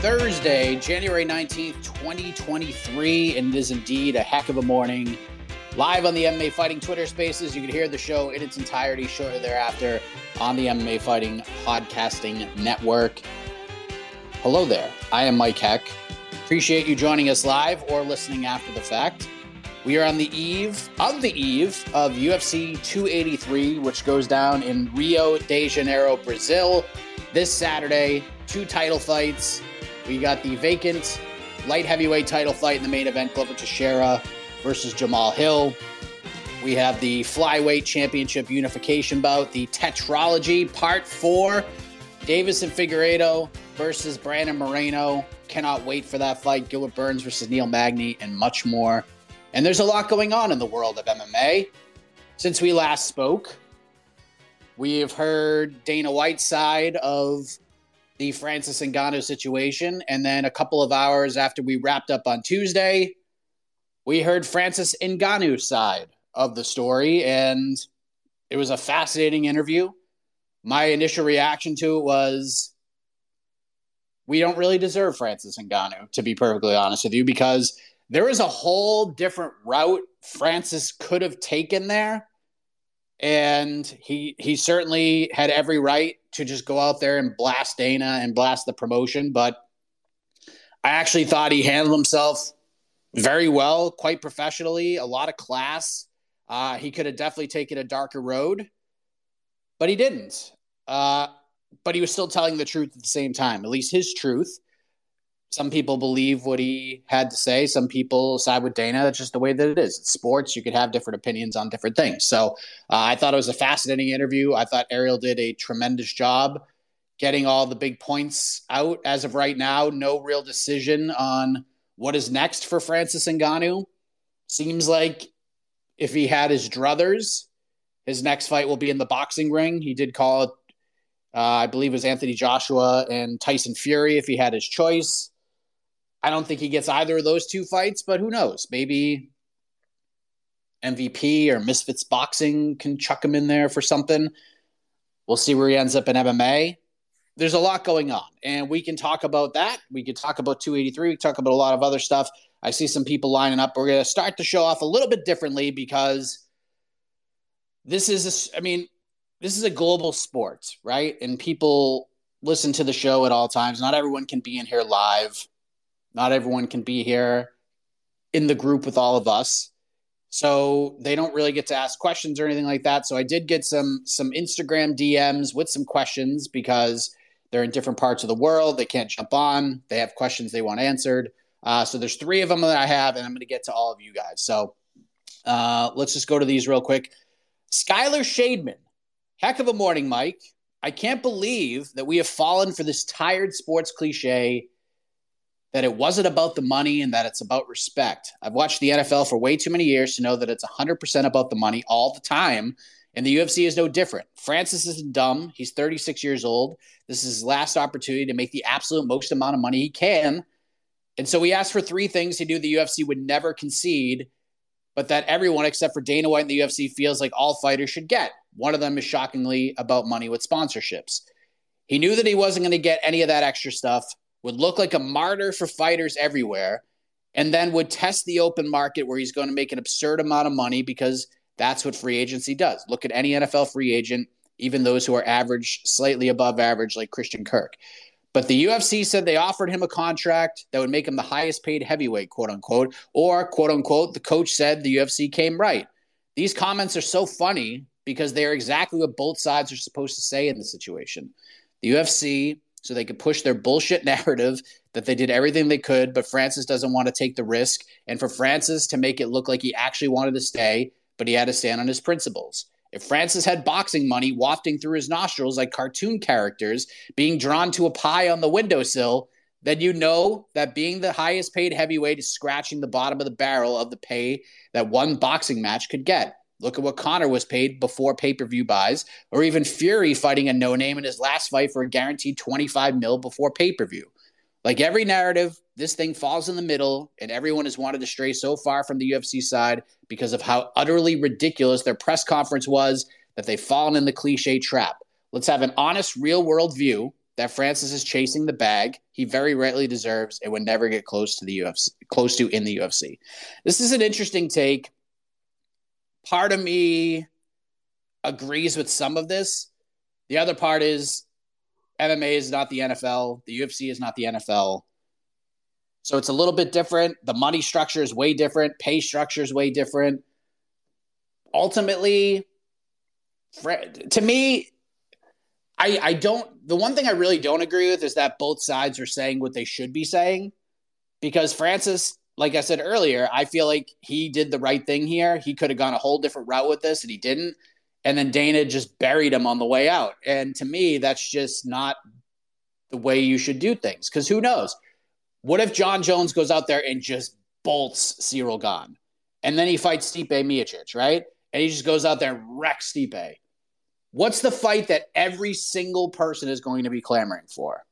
Thursday, January 19th, 2023, and it is indeed a heck of a morning. Live on the MMA Fighting Twitter Spaces. You can hear the show in its entirety shortly thereafter on the MMA Fighting Podcasting Network. Hello there. I am Mike Heck. Appreciate you joining us live or listening after the fact. We are on the eve of the eve of UFC 283, which goes down in Rio de Janeiro, Brazil, this Saturday. Two title fights. We got the vacant light heavyweight title fight in the main event, Glover Teixeira versus Jamal Hill. We have the flyweight championship unification bout, the tetralogy part four, Deiveson Figueiredo versus Brandon Moreno. Cannot wait for that fight. Gilbert Burns versus Neil Magny, and much more. And there's a lot going on in the world of MMA. Since we last spoke, we have heard Dana White's side of the Francis Ngannou situation. And then a couple of hours after we wrapped up on Tuesday, we heard Francis Ngannou's side of the story. And it was a fascinating interview. My initial reaction to it was we don't really deserve Francis Ngannou, to be perfectly honest with you, because there is a whole different route Francis could have taken there. And he he certainly had every right to just go out there and blast Dana and blast the promotion. But I actually thought he handled himself very well, quite professionally, a lot of class. Uh, he could have definitely taken a darker road, but he didn't. Uh, but he was still telling the truth at the same time, at least his truth. Some people believe what he had to say. Some people side with Dana. That's just the way that it is. It's sports. You could have different opinions on different things. So uh, I thought it was a fascinating interview. I thought Ariel did a tremendous job getting all the big points out. As of right now, no real decision on what is next for Francis Ngannou. Seems like if he had his druthers, his next fight will be in the boxing ring. He did call it, uh, I believe it was Anthony Joshua and Tyson Fury if he had his choice. I don't think he gets either of those two fights, but who knows? Maybe MVP or Misfits Boxing can chuck him in there for something. We'll see where he ends up in MMA. There's a lot going on, and we can talk about that. We could talk about 283. We talk about a lot of other stuff. I see some people lining up. We're going to start the show off a little bit differently because this is, a, I mean, this is a global sport, right? And people listen to the show at all times. Not everyone can be in here live. Not everyone can be here in the group with all of us. So they don't really get to ask questions or anything like that. So I did get some some Instagram DMs with some questions because they're in different parts of the world. They can't jump on. They have questions they want answered. Uh, so there's three of them that I have, and I'm going to get to all of you guys. So uh, let's just go to these real quick. Skylar Shademan, heck of a morning, Mike. I can't believe that we have fallen for this tired sports cliche that it wasn't about the money and that it's about respect. I've watched the NFL for way too many years to know that it's 100% about the money all the time. And the UFC is no different. Francis isn't dumb. He's 36 years old. This is his last opportunity to make the absolute most amount of money he can And so he asked for three things he knew the UFC would never concede, but that everyone except for Dana White in the UFC feels like all fighters should get. One of them is shockingly about money with sponsorships. He knew that he wasn't going to get any of that extra stuff, would look like a martyr for fighters everywhere, and then would test the open market where he's going to make an absurd amount of money because that's what free agency does. Look at any NFL free agent, even those who are average, slightly above average, like Christian Kirk. But the UFC said they offered him a contract that would make him the highest paid heavyweight, quote unquote, or quote unquote, the coach said the UFC came right. These comments are so funny because they're exactly what both sides are supposed to say in the situation. The UFC, so they could push their bullshit narrative that they did everything they could, but Francis doesn't want to take the risk. And for Francis to make it look like he actually wanted to stay, but he had to stand on his principles. If Francis had boxing money wafting through his nostrils like cartoon characters being drawn to a pie on the windowsill, then you know that being the highest paid heavyweight is scratching the bottom of the barrel of the pay that one boxing match could get. Look at what Conor was paid before pay per view buys, or even Fury fighting a no name in his last fight for a guaranteed 25 mil before pay per view. Like every narrative, this thing falls in the middle, and everyone has wanted to stray so far from the UFC side because of how utterly ridiculous their press conference was that they've fallen in the cliche trap. Let's have an honest, real world view that Francis is chasing the bag he very rightly deserves and would never get close to the UFC, close to in the UFC. This is an interesting take. Part of me agrees with some of this. The other part is MMA is not the NFL. The UFC is not the NFL. So it's a little bit different. The money structure is way different. Pay structure is way different. Ultimately, to me, I, I don't. The one thing I really don't agree with is that both sides are saying what they should be saying. Because Francis, like I said earlier, I feel like he did the right thing here. He could have gone a whole different route with this, and he didn't. And then Dana just buried him on the way out. And to me, that's just not the way you should do things. Because who knows? What if Jon Jones goes out there and just bolts Cyril Gane? And then he fights Stipe Miocic, right? And he just goes out there and wrecks Stipe. What's the fight that every single person is going to be clamoring for?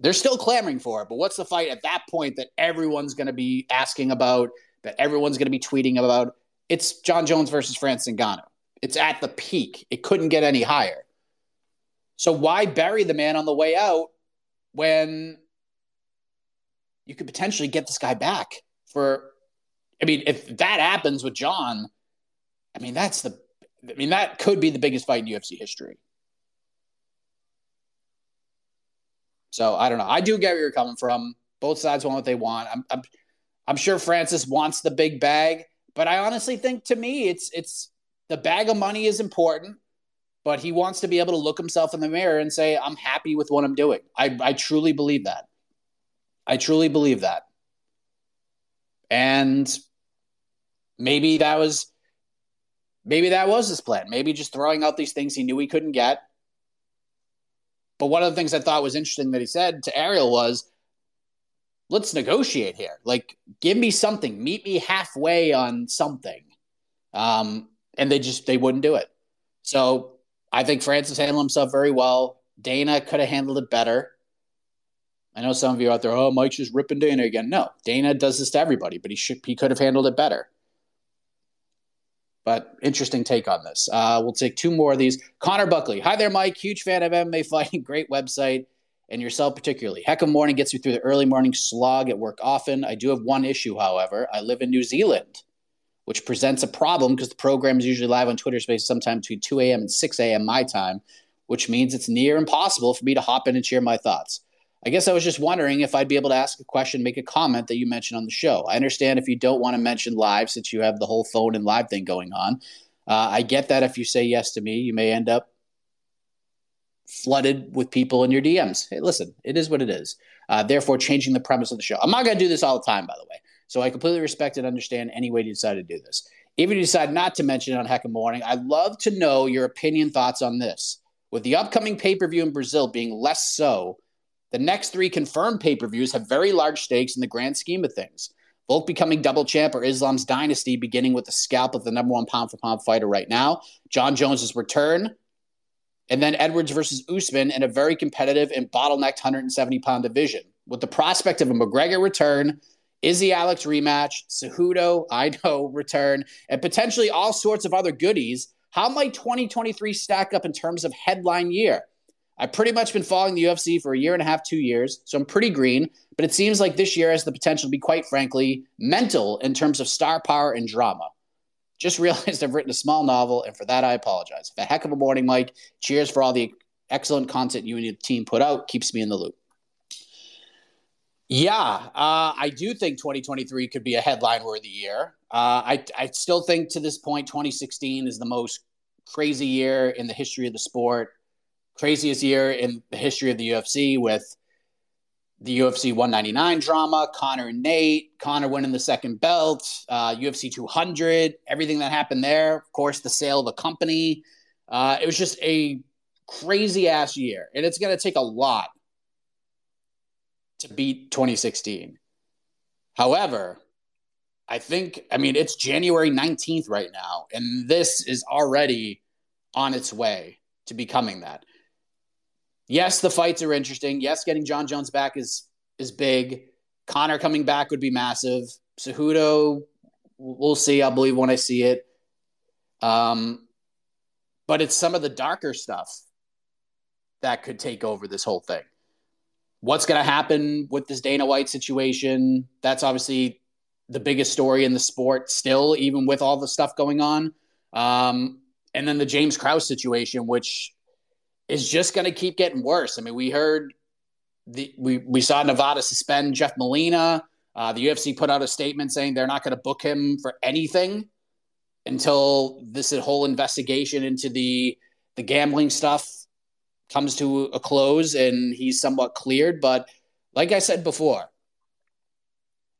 They're still clamoring for it, but what's the fight at that point that everyone's going to be asking about, that everyone's going to be tweeting about? It's Jon Jones versus Francis Ngannou. It's at the peak. It couldn't get any higher. So why bury the man on the way out when you could potentially get this guy back for I mean, if that happens with Jon, I mean that's the I mean that could be the biggest fight in UFC history. So I don't know. I do get where you're coming from. Both sides want what they want. I'm, I'm, I'm sure Francis wants the big bag, but I honestly think to me it's it's the bag of money is important, but he wants to be able to look himself in the mirror and say, I'm happy with what I'm doing. I, I truly believe that. I truly believe that. And maybe that was maybe that was his plan. Maybe just throwing out these things he knew he couldn't get. But one of the things I thought was interesting that he said to Ariel was, let's negotiate here. Like, give me something. Meet me halfway on something. Um, and they just they wouldn't do it. So I think Francis handled himself very well. Dana could have handled it better. I know some of you out there, oh, Mike's just ripping Dana again. No, Dana does this to everybody, but he should he could have handled it better. But interesting take on this. Uh, we'll take two more of these. Connor Buckley. Hi there, Mike. Huge fan of MMA fighting. Great website. And yourself particularly. Heck of morning gets you through the early morning slog at work often. I do have one issue, however. I live in New Zealand which presents a problem because the program is usually live on Twitter Space sometime between 2 a.m. and 6 a.m. my time, which means it's near impossible for me to hop in and share my thoughts. I guess I was just wondering if I'd be able to ask a question, make a comment that you mentioned on the show. I understand if you don't want to mention live since you have the whole phone and live thing going on. Uh, I get that if you say yes to me, you may end up flooded with people in your DMs. Hey, listen, it is what it is. Uh, therefore, changing the premise of the show. I'm not going to do this all the time, by the way. So I completely respect and understand any way you decide to do this. Even if you decide not to mention it on Heck of Morning, I'd love to know your opinion, thoughts on this. With the upcoming pay per view in Brazil being less so, the next three confirmed pay per views have very large stakes in the grand scheme of things. Volk becoming double champ or Islam's dynasty beginning with the scalp of the number one pound for pound fighter right now, Jon Jones's return, and then Edwards versus Usman in a very competitive and bottlenecked 170 pound division. with the prospect of a McGregor return, Izzy Alex rematch, Cejudo, I know, return, and potentially all sorts of other goodies. How might 2023 stack up in terms of headline year? I've pretty much been following the UFC for a year and a half, two years, so I'm pretty green. But it seems like this year has the potential to be, quite frankly, mental in terms of star power and drama. Just realized I've written a small novel, and for that I apologize. A heck of a morning, Mike. Cheers for all the excellent content you and your team put out. Keeps me in the loop. Yeah, uh, I do think 2023 could be a headline worthy year. Uh, I, I still think to this point, 2016 is the most crazy year in the history of the sport, craziest year in the history of the UFC with the UFC 199 drama, Conor and Nate, Conor winning the second belt, uh, UFC 200, everything that happened there. Of course, the sale of the company. Uh, it was just a crazy ass year, and it's going to take a lot to beat 2016. However, I think, I mean, it's January 19th right now, and this is already on its way to becoming that. Yes, the fights are interesting. Yes, getting Jon Jones back is is big. Conor coming back would be massive. Cejudo, we'll see. I'll believe when I see it. Um, but it's some of the darker stuff that could take over this whole thing what's going to happen with this Dana White situation? That's obviously the biggest story in the sport still, even with all the stuff going on. Um, and then the James Krause situation, which is just going to keep getting worse. I mean, we heard the we we saw Nevada suspend Jeff Molina. Uh, the UFC put out a statement saying they're not going to book him for anything until this whole investigation into the the gambling stuff comes to a close and he's somewhat cleared. But like I said before,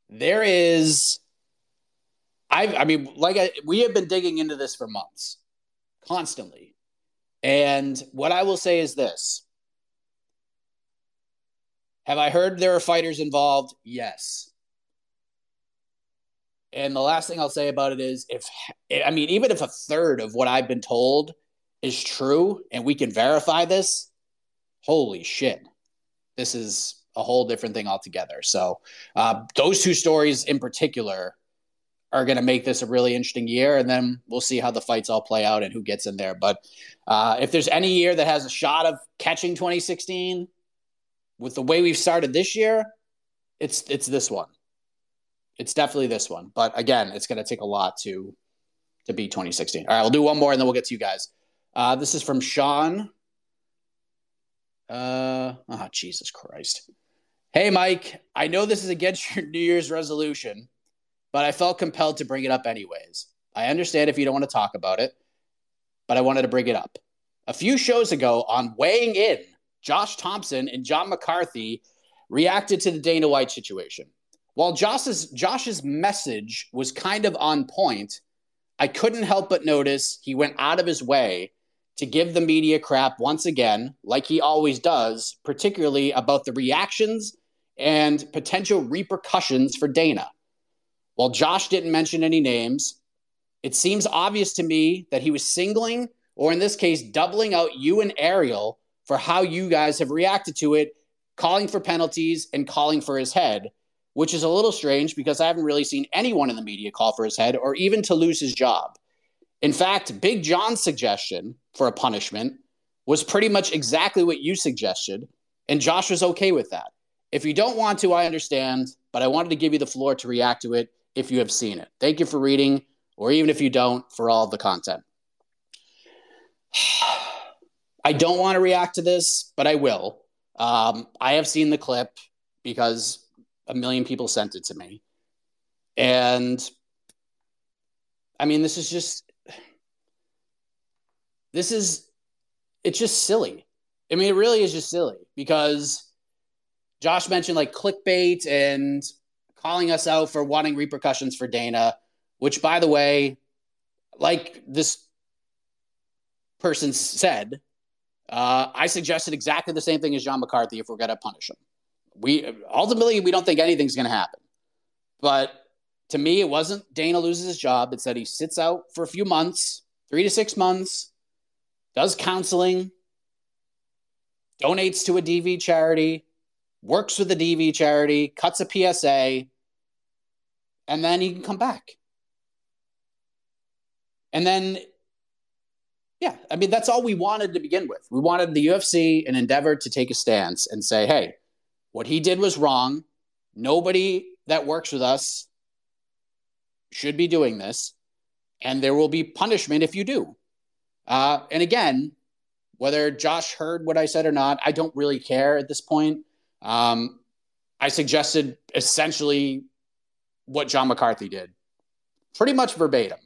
there is. I, I mean, like I, we have been digging into this for months, constantly, and what I will say is this: Have I heard there are fighters involved? Yes. And the last thing I'll say about it is, if I mean, even if a third of what I've been told is true and we can verify this, holy shit, this is a whole different thing altogether. So, uh, those two stories in particular are going to make this a really interesting year. And then we'll see how the fights all play out and who gets in there. But uh, if there's any year that has a shot of catching 2016 with the way we've started this year, it's it's this one. It's definitely this one. But again, it's going to take a lot to to beat 2016. All right, we'll do one more and then we'll get to you guys. Uh, this is from Sean. Uh, oh, Jesus Christ. Hey, Mike, I know this is against your New Year's resolution, but I felt compelled to bring it up anyways. I understand if you don't want to talk about it, but I wanted to bring it up. A few shows ago on Weighing In, Josh Thompson and John McCarthy reacted to the Dana White situation. While Josh's, Josh's message was kind of on point, I couldn't help but notice he went out of his way to give the media crap once again, like he always does, particularly about the reactions and potential repercussions for Dana. While Josh didn't mention any names, it seems obvious to me that he was singling, or in this case, doubling out you and Ariel for how you guys have reacted to it, calling for penalties and calling for his head, which is a little strange because I haven't really seen anyone in the media call for his head or even to lose his job. In fact, Big John's suggestion for a punishment was pretty much exactly what you suggested, and Josh was okay with that. If you don't want to, I understand, but I wanted to give you the floor to react to it if you have seen it. Thank you for reading, or even if you don't, for all the content. I don't want to react to this, but I will. Um, I have seen the clip because a million people sent it to me. And I mean, this is just this is it's just silly. I mean, it really is just silly because Josh mentioned like clickbait and calling us out for wanting repercussions for Dana, which, by the way, like this person said, uh, I suggested exactly the same thing as John McCarthy if we're going to punish him. We ultimately we don't think anything's going to happen, but to me, it wasn't Dana loses his job. It's that he sits out for a few months, three to six months, does counseling, donates to a DV charity, works with the DV charity, cuts a PSA, and then he can come back. And then, yeah, I mean, that's all we wanted to begin with. We wanted the UFC and Endeavor to take a stance and say, hey, what he did was wrong. Nobody that works with us should be doing this, and there will be punishment if you do. Uh, and again, whether Josh heard what I said or not, I don't really care at this point. Um, I suggested essentially what John McCarthy did, pretty much verbatim.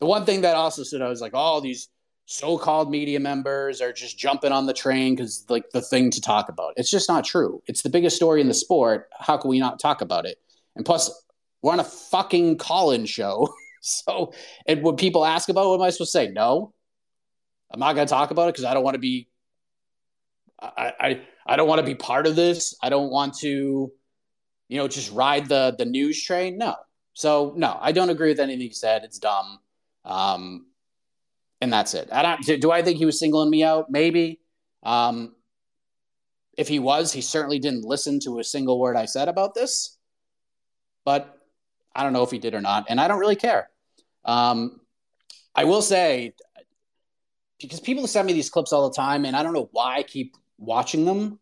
The one thing that also stood out was like, all oh, these so-called media members are just jumping on the train because like the thing to talk about. It's just not true. It's the biggest story in the sport. How can we not talk about it? And plus, we're on a fucking call-in show. so, and when people ask about, it, what am I supposed to say? No, I'm not going to talk about it because I don't want to be. I, I I don't want to be part of this. I don't want to, you know, just ride the the news train. No. So no, I don't agree with anything he said. It's dumb. Um, and that's it. I don't. Do I think he was singling me out? Maybe. Um, if he was, he certainly didn't listen to a single word I said about this. But I don't know if he did or not, and I don't really care. Um, I will say because people send me these clips all the time, and I don't know why I keep watching them.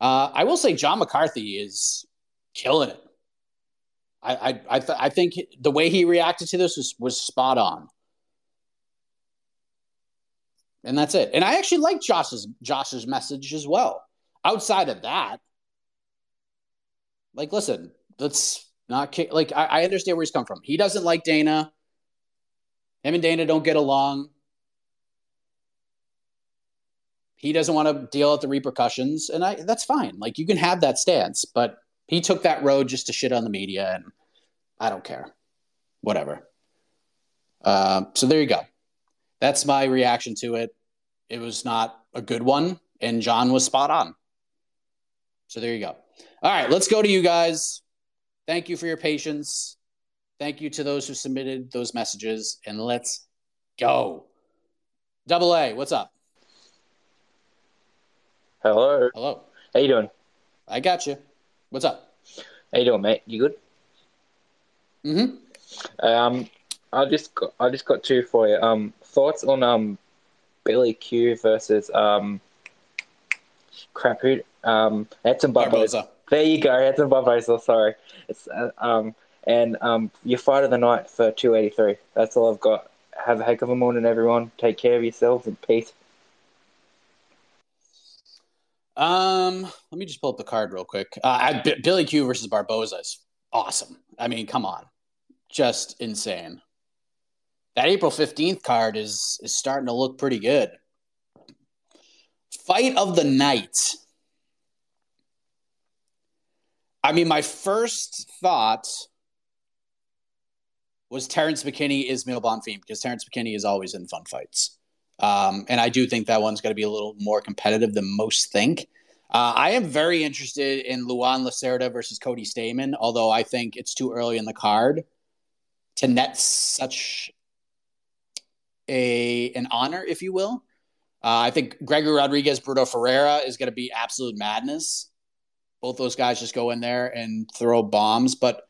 Uh, I will say John McCarthy is killing it. I I I, th- I think the way he reacted to this was was spot on and that's it. And I actually like Josh's Josh's message as well. Outside of that, like, listen, let's not like I, I understand where he's come from. He doesn't like Dana. Him and Dana don't get along. He doesn't want to deal with the repercussions, and I that's fine. Like you can have that stance, but he took that road just to shit on the media, and I don't care. Whatever. Uh, so there you go. That's my reaction to it it was not a good one, and John was spot on. So there you go. All right, let's go to you guys. Thank you for your patience. Thank you to those who submitted those messages, and let's go. Double A, what's up? Hello. Hello. How you doing? I got you. What's up? How you doing, mate? You good? Mm-hmm. Um, I just got, I just got two for you. Um, thoughts on um Billy Q versus um, crap who um, Edson Barboza. There you go, Edson Barboza. Sorry, it's uh, um, and um, your fight of the night for two eighty three. That's all I've got. Have a heck of a morning, everyone. Take care of yourselves and peace. Um, let me just pull up the card real quick. Uh, B- Billy Q versus Barboza is awesome. I mean, come on, just insane that April 15th card is is starting to look pretty good. Fight of the night. I mean, my first thought was Terrence McKinney Ismael Bonfim because Terrence McKinney is always in fun fights. Um, and I do think that one's going to be a little more competitive than most think. Uh, I am very interested in Luan Lacerda versus Cody Stamann, although I think it's too early in the card to net such a an honor, if you will. Uh, I think Gregory Rodrigues, Bruno Ferreira is going to be absolute madness. Both those guys just go in there and throw bombs, but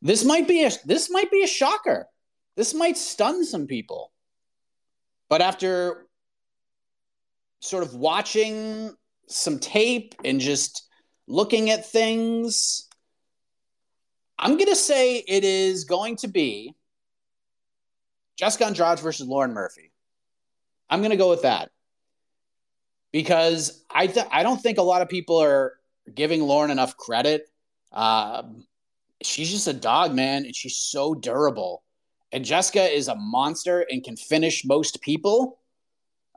this might be a this might be a shocker. This might stun some people. But after sort of watching some tape and just looking at things, I'm going to say it is going to be Jessica Andrade versus Lauren Murphy. I'm going to go with that because I th- I don't think a lot of people are giving Lauren enough credit. Um, she's just a dog, man, and she's so durable. And Jessica is a monster and can finish most people.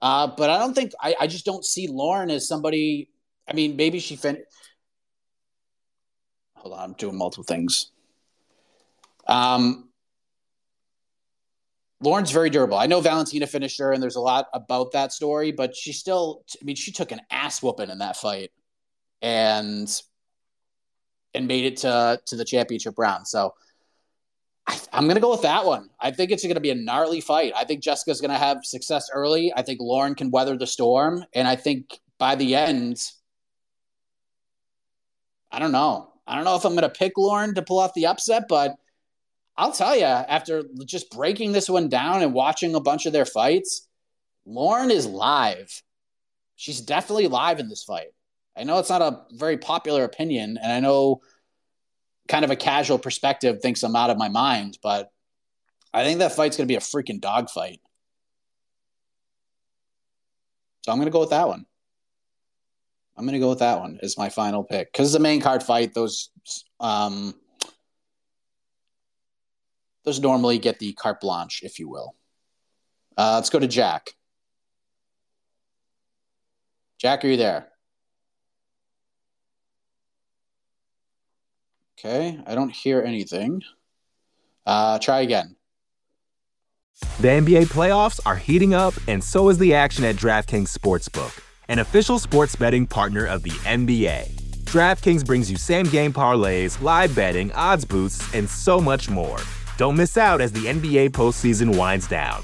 Uh, but I don't think I, I just don't see Lauren as somebody. I mean, maybe she fin. Hold on, I'm doing multiple things. Um, Lauren's very durable. I know Valentina finished her, and there's a lot about that story, but she still, I mean, she took an ass whooping in that fight, and and made it to to the championship round. So I, am going to go with that one. I think it's going to be a gnarly fight. I think Jessica's going to have success early. I think Lauren can weather the storm, and I think by the end, I don't know. I don't know if I'm going to pick Lauren to pull off the upset, but I'll tell you, after just breaking this one down and watching a bunch of their fights, Lauren is live. She's definitely live in this fight. I know it's not a very popular opinion, and I know kind of a casual perspective thinks I'm out of my mind, but I think that fight's going to be a freaking dogfight. So I'm going to go with that one. I'm going to go with that one as my final pick because the main card fight. Those um, those normally get the carte blanche, if you will. Uh, let's go to Jack. Jack, are you there? Okay, I don't hear anything. Uh, try again. The NBA playoffs are heating up, and so is the action at DraftKings Sportsbook, an official sports betting partner of the NBA. DraftKings brings you same game parlays, live betting, odds boosts, and so much more. Don't miss out as the NBA postseason winds down.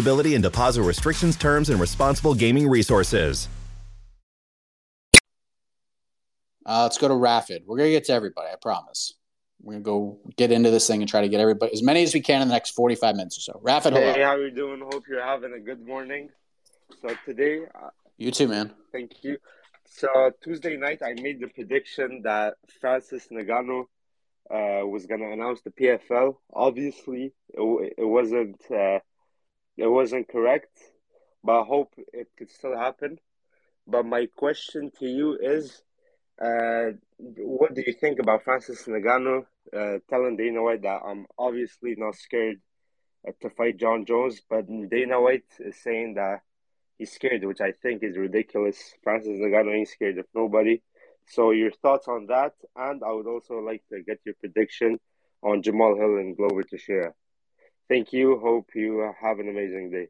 eligibility and deposit restrictions, terms, and responsible gaming resources. Uh, let's go to Rafid. We're going to get to everybody, I promise. We're going to go get into this thing and try to get everybody, as many as we can in the next 45 minutes or so. Rafid, hello. Hey, how are you doing? Hope you're having a good morning. So today... Uh, you too, man. Thank you. So Tuesday night, I made the prediction that Francis Ngannou uh, was going to announce the PFL. Obviously, it, it wasn't... Uh, it wasn't correct, but I hope it could still happen. But my question to you is, uh, what do you think about Francis Ngannou uh, telling Dana White that I'm obviously not scared uh, to fight Jon Jones, but Dana White is saying that he's scared, which I think is ridiculous. Francis Ngannou ain't scared of nobody. So your thoughts on that, and I would also like to get your prediction on Jamal Hill and Glover Teixeira. Thank you. Hope you have an amazing day.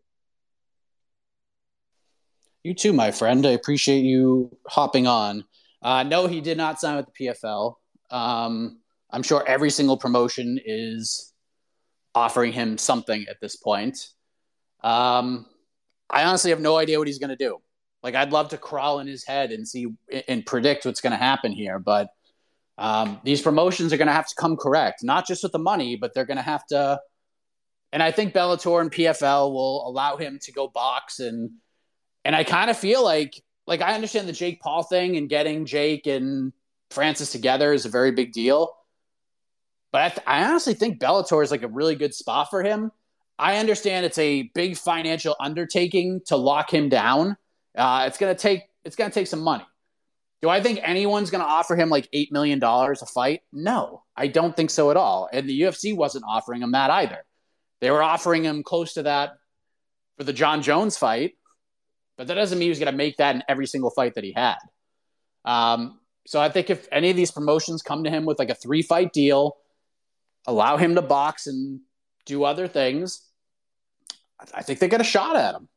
You too, my friend. I appreciate you hopping on. Uh, no, he did not sign with the PFL. Um, I'm sure every single promotion is offering him something at this point. Um, I honestly have no idea what he's going to do. Like, I'd love to crawl in his head and see and predict what's going to happen here, but um, these promotions are going to have to come correct, not just with the money, but they're going to have to and I think Bellator and PFL will allow him to go box and and I kind of feel like like I understand the Jake Paul thing and getting Jake and Francis together is a very big deal. But I, th- I honestly think Bellator is like a really good spot for him. I understand it's a big financial undertaking to lock him down. Uh, it's gonna take it's gonna take some money. Do I think anyone's gonna offer him like eight million dollars a fight? No, I don't think so at all. And the UFC wasn't offering him that either. They were offering him close to that for the Jon Jones fight, but that doesn't mean he was going to make that in every single fight that he had. Um, so I think if any of these promotions come to him with like a three fight deal, allow him to box and do other things, I think they get a shot at him.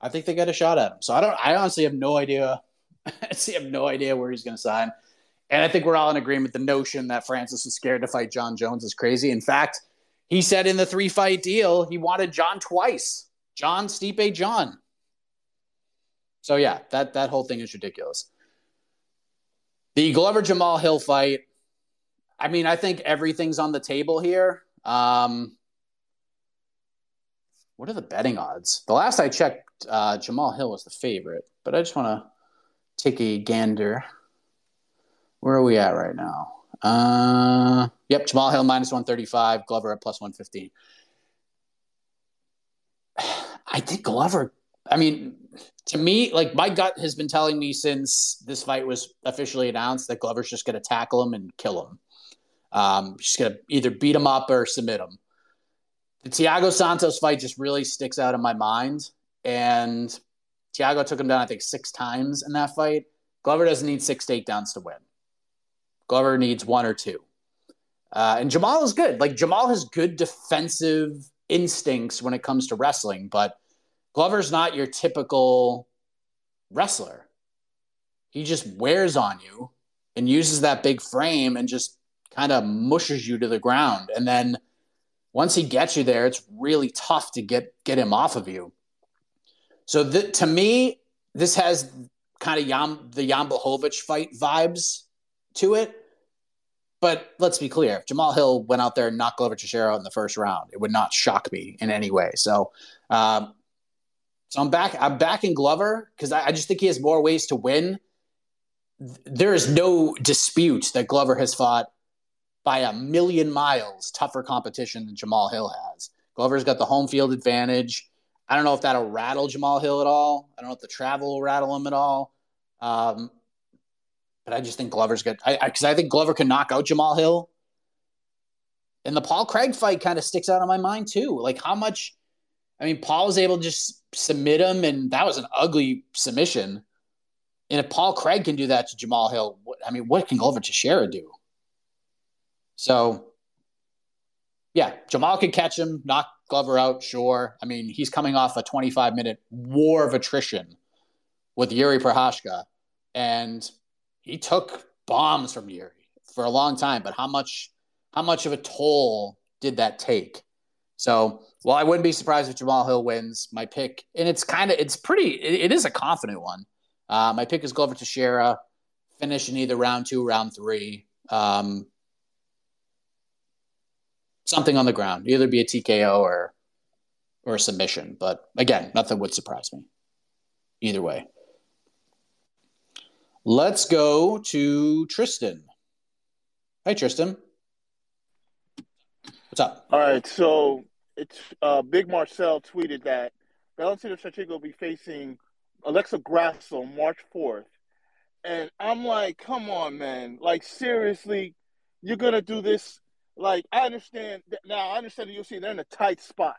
I think they get a shot at him. So I don't. I honestly have no idea. I have no idea where he's going to sign. And I think we're all in agreement. The notion that Francis was scared to fight Jon Jones is crazy. In fact, he said in the three fight deal, he wanted Jon twice. Jon Stipe, Jon. So yeah, that that whole thing is ridiculous. The Glover Jamal Hill fight. I mean, I think everything's on the table here. Um, what are the betting odds? The last I checked, uh, Jamal Hill was the favorite, but I just want to take a gander. Where are we at right now? Uh, yep, Jamal Hill minus 135, Glover at plus 115. I think Glover. I mean, to me, like my gut has been telling me since this fight was officially announced that Glover's just going to tackle him and kill him. Um, just going to either beat him up or submit him. The Thiago Santos fight just really sticks out in my mind, and Thiago took him down, I think, six times in that fight. Glover doesn't need six takedowns to win. Glover needs one or two. Uh, and Jamal is good. Like Jamal has good defensive instincts when it comes to wrestling, but Glover's not your typical wrestler. He just wears on you and uses that big frame and just kind of mushes you to the ground. And then once he gets you there, it's really tough to get get him off of you. So to me, this has kind of the Jan Blachowicz fight vibes to it. But let's be clear: if Jamal Hill went out there and knocked Glover Teixeira out in the first round, it would not shock me in any way. So, um, so I'm back. I'm backing Glover because I, I just think he has more ways to win. There is no dispute that Glover has fought by a million miles tougher competition than Jamal Hill has. Glover's got the home field advantage. I don't know if that'll rattle Jamal Hill at all. I don't know if the travel will rattle him at all. Um, but I just think Glover's good. Because I, I, I, think Glover can knock out Jamal Hill. And the Paul Craig fight kind of sticks out in my mind too. Like how much, I mean, Paul was able to just submit him, and that was an ugly submission. And if Paul Craig can do that to Jamal Hill, what, I mean, what can Glover Teixeira do? So, yeah, Jamal could catch him, knock Glover out, sure. I mean, he's coming off a 25 minute war of attrition with Jiri Prochazka, and he took bombs from Yuri for a long time. But how much, how much of a toll did that take? So, well, I wouldn't be surprised if Jamal Hill wins. My pick, and it's kind of, it's pretty, it, it is a confident one. Uh, my pick is Glover Teixeira, finish in either round two, round three. Um, something on the ground, either be a TKO or or a submission. But again, nothing would surprise me either way. Let's go to Tristan. Hey, Tristan. What's up? All right, so it's uh, Big Marcel tweeted that Valentina Shevchenko will be facing Alexa Grasso March 4th. And I'm like, come on, man. Like, seriously, you're going to do this like I understand that, now. I understand the UFC. They're in a tight spot.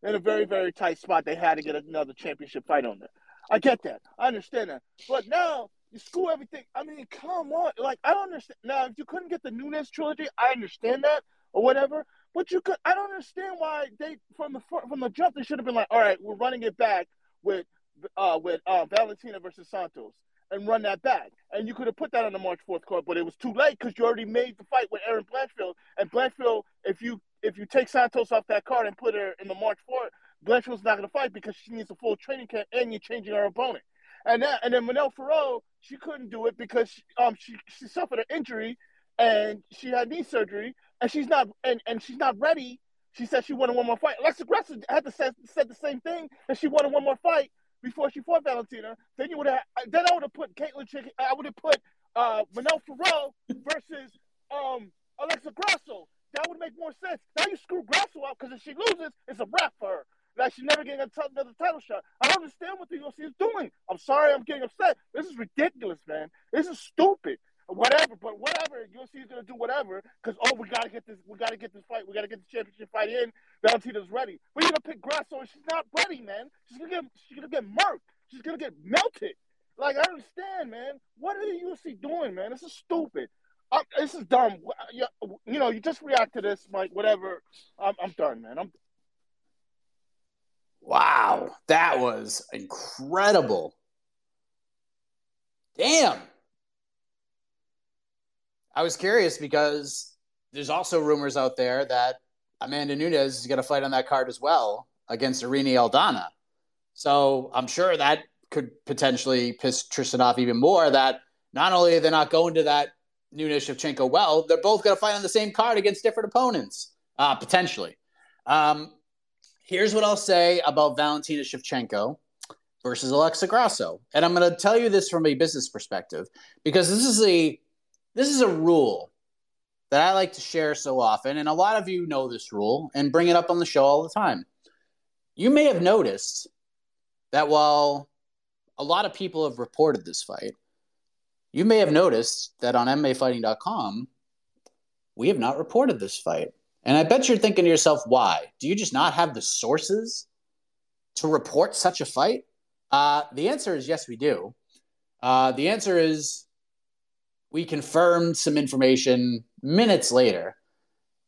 They're in a very very tight spot. They had to get another championship fight on there. I get that. I understand that. But now you screw everything. I mean, come on. Like I don't understand. Now if you couldn't get the Nunes trilogy, I understand that or whatever. But you could. I don't understand why they from the from the jump they should have been like, all right, we're running it back with uh with uh, Valentina versus Santos and run that back. And you could have put that on the March 4th card, but it was too late because you already made the fight with Erin Blanchfield. And Blanchfield, if you if you take Santos off that card and put her in the March 4th, Blanchfield's not going to fight because she needs a full training camp and you're changing her opponent. And that, and then Manon Fiorot, she couldn't do it because she, um she she suffered an injury and she had knee surgery and she's not and, and she's not ready. She said she wanted one more fight. Alexa Grasso had to say, said the same thing and she wanted one more fight before she fought Valentina, then you would have then I would have put Caitlin Chick I would have put uh Manon Fiorot versus um Alexa Grasso. That would make more sense. Now you screw Grasso out because if she loses, it's a wrap for her. Like she's never getting another title shot. I don't understand what the UFC is doing. I'm sorry, I'm getting upset. This is ridiculous, man. This is stupid whatever, but whatever. UFC is gonna do whatever because oh, we gotta get this, we gotta get this fight, we gotta get the championship fight in. Valentina's ready. We're gonna pick Grasso, and she's not ready, man. She's gonna get, she's gonna get murked. She's gonna get melted. Like I understand, man. What are the UFC doing, man? This is stupid. I'm, this is dumb. You, you know, you just react to this, Mike. Whatever. I'm, I'm done, man. I'm. Wow, that was incredible. Damn. I was curious because there's also rumors out there that Amanda Nunes is going to fight on that card as well against Irene Aldana. So I'm sure that could potentially piss Tristan off even more. That not only are they not going to that Nunes Shevchenko well, they're both going to fight on the same card against different opponents, uh, potentially. Um, here's what I'll say about Valentina Shevchenko versus Alexa Grasso. And I'm going to tell you this from a business perspective because this is a this is a rule that I like to share so often, and a lot of you know this rule and bring it up on the show all the time. You may have noticed that while a lot of people have reported this fight, you may have noticed that on MMAfighting.com, we have not reported this fight. And I bet you're thinking to yourself, why? Do you just not have the sources to report such a fight? Uh, the answer is yes, we do. Uh, the answer is we confirmed some information minutes later.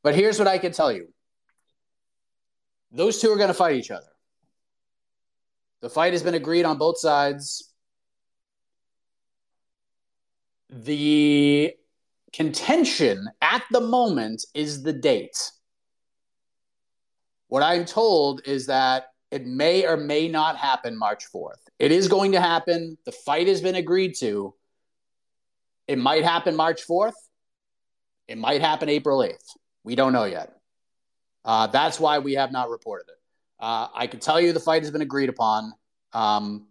But here's what I can tell you those two are going to fight each other. The fight has been agreed on both sides. The contention at the moment is the date. What I'm told is that it may or may not happen March 4th. It is going to happen. The fight has been agreed to. It might happen March 4th. It might happen April 8th. We don't know yet. Uh, that's why we have not reported it. Uh, I can tell you the fight has been agreed upon. Um,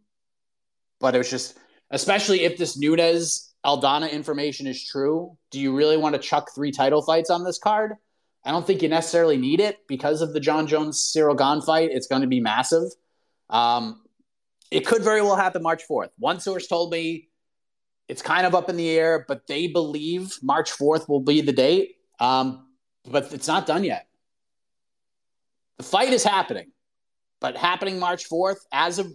but it was just, especially if this Nunes Aldana information is true, do you really want to chuck three title fights on this card? I don't think you necessarily need it because of the Jon Jones Cyril Gane fight. It's going to be massive. Um, it could very well happen March 4th. One source told me it's kind of up in the air, but they believe March 4th will be the date. Um, but it's not done yet. The fight is happening, but happening March 4th as of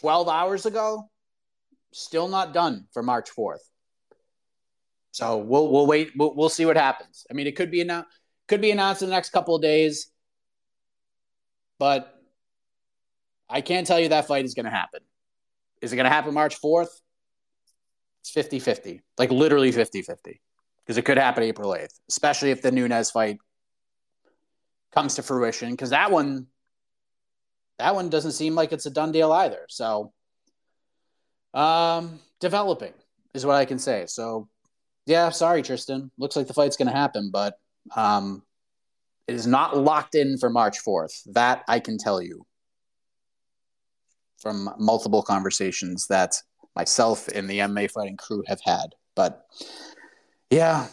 12 hours ago, still not done for March 4th. So we'll we'll wait. We'll, we'll see what happens. I mean, it could be announced could be announced in the next couple of days, but I can't tell you that fight is going to happen. Is it going to happen March 4th? It's 50 50, like literally 50 50, because it could happen April 8th, especially if the Nunes fight comes to fruition, because that one, that one doesn't seem like it's a done deal either. So, um, developing is what I can say. So, yeah, sorry, Tristan. Looks like the fight's going to happen, but um, it is not locked in for March 4th. That I can tell you from multiple conversations that myself and the MMA fighting crew have had. But yeah,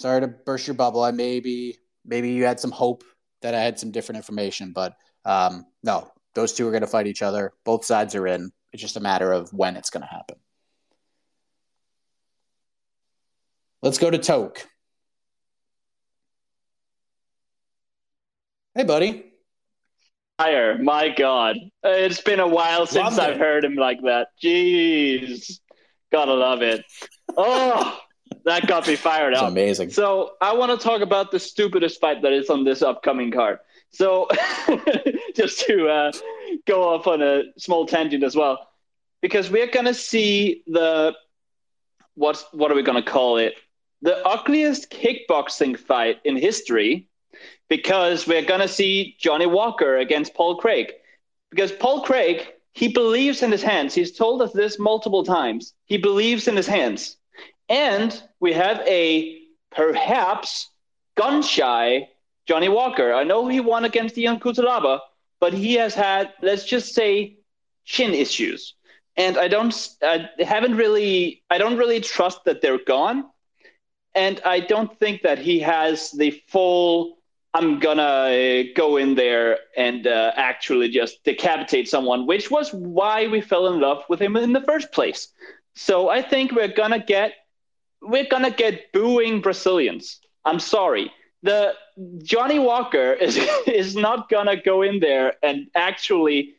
sorry to burst your bubble. I maybe maybe you had some hope that I had some different information, but um, no, those two are going to fight each other. Both sides are in. It's just a matter of when it's going to happen. Let's go to Toke. Hey, buddy. Higher. My God. It's been a while since I've heard him like that. Jeez. Gotta love it. Oh, that got me fired up. amazing. So I want to talk about the stupidest fight that is on this upcoming card. So just to uh, go off on a small tangent as well, because we're gonna see the what what are we gonna call it? the ugliest kickboxing fight in history because we're going to see Johnny Walker against Paul Craig. Because Paul Craig, he believes in his hands. He's told us this multiple times. He believes in his hands. And we have a perhaps gun shy Johnny Walker. I know he won against Ion Cutelaba, but he has had, let's just say, chin issues. And I don't, I haven't really, I don't really trust that they're gone and I don't think that he has the full. I'm gonna go in there and uh, actually just decapitate someone, which was why we fell in love with him in the first place. So I think we're gonna get we're gonna get booing Brazilians. I'm sorry. The Johnny Walker is is not gonna go in there and actually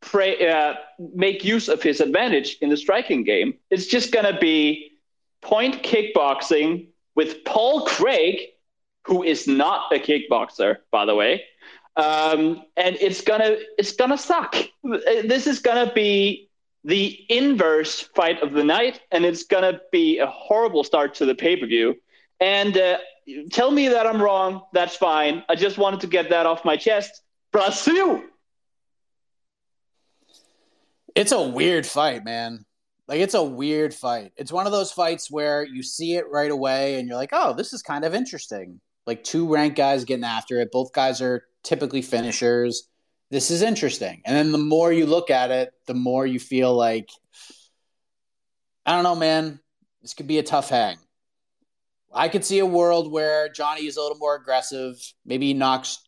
pray, uh, make use of his advantage in the striking game. It's just gonna be point kickboxing with Paul Craig, who is not a kickboxer, by the way. Um, and it's gonna it's gonna suck. This is gonna be the inverse fight of the night, and it's gonna be a horrible start to the pay per view. And uh, tell me that I'm wrong. That's fine. I just wanted to get that off my chest. Brazil. It's a weird fight, man. Like it's a weird fight. It's one of those fights where you see it right away and you're like, "Oh, this is kind of interesting." Like two ranked guys getting after it. Both guys are typically finishers. This is interesting. And then the more you look at it, the more you feel like I don't know, man. This could be a tough hang. I could see a world where Johnny is a little more aggressive. Maybe he knocks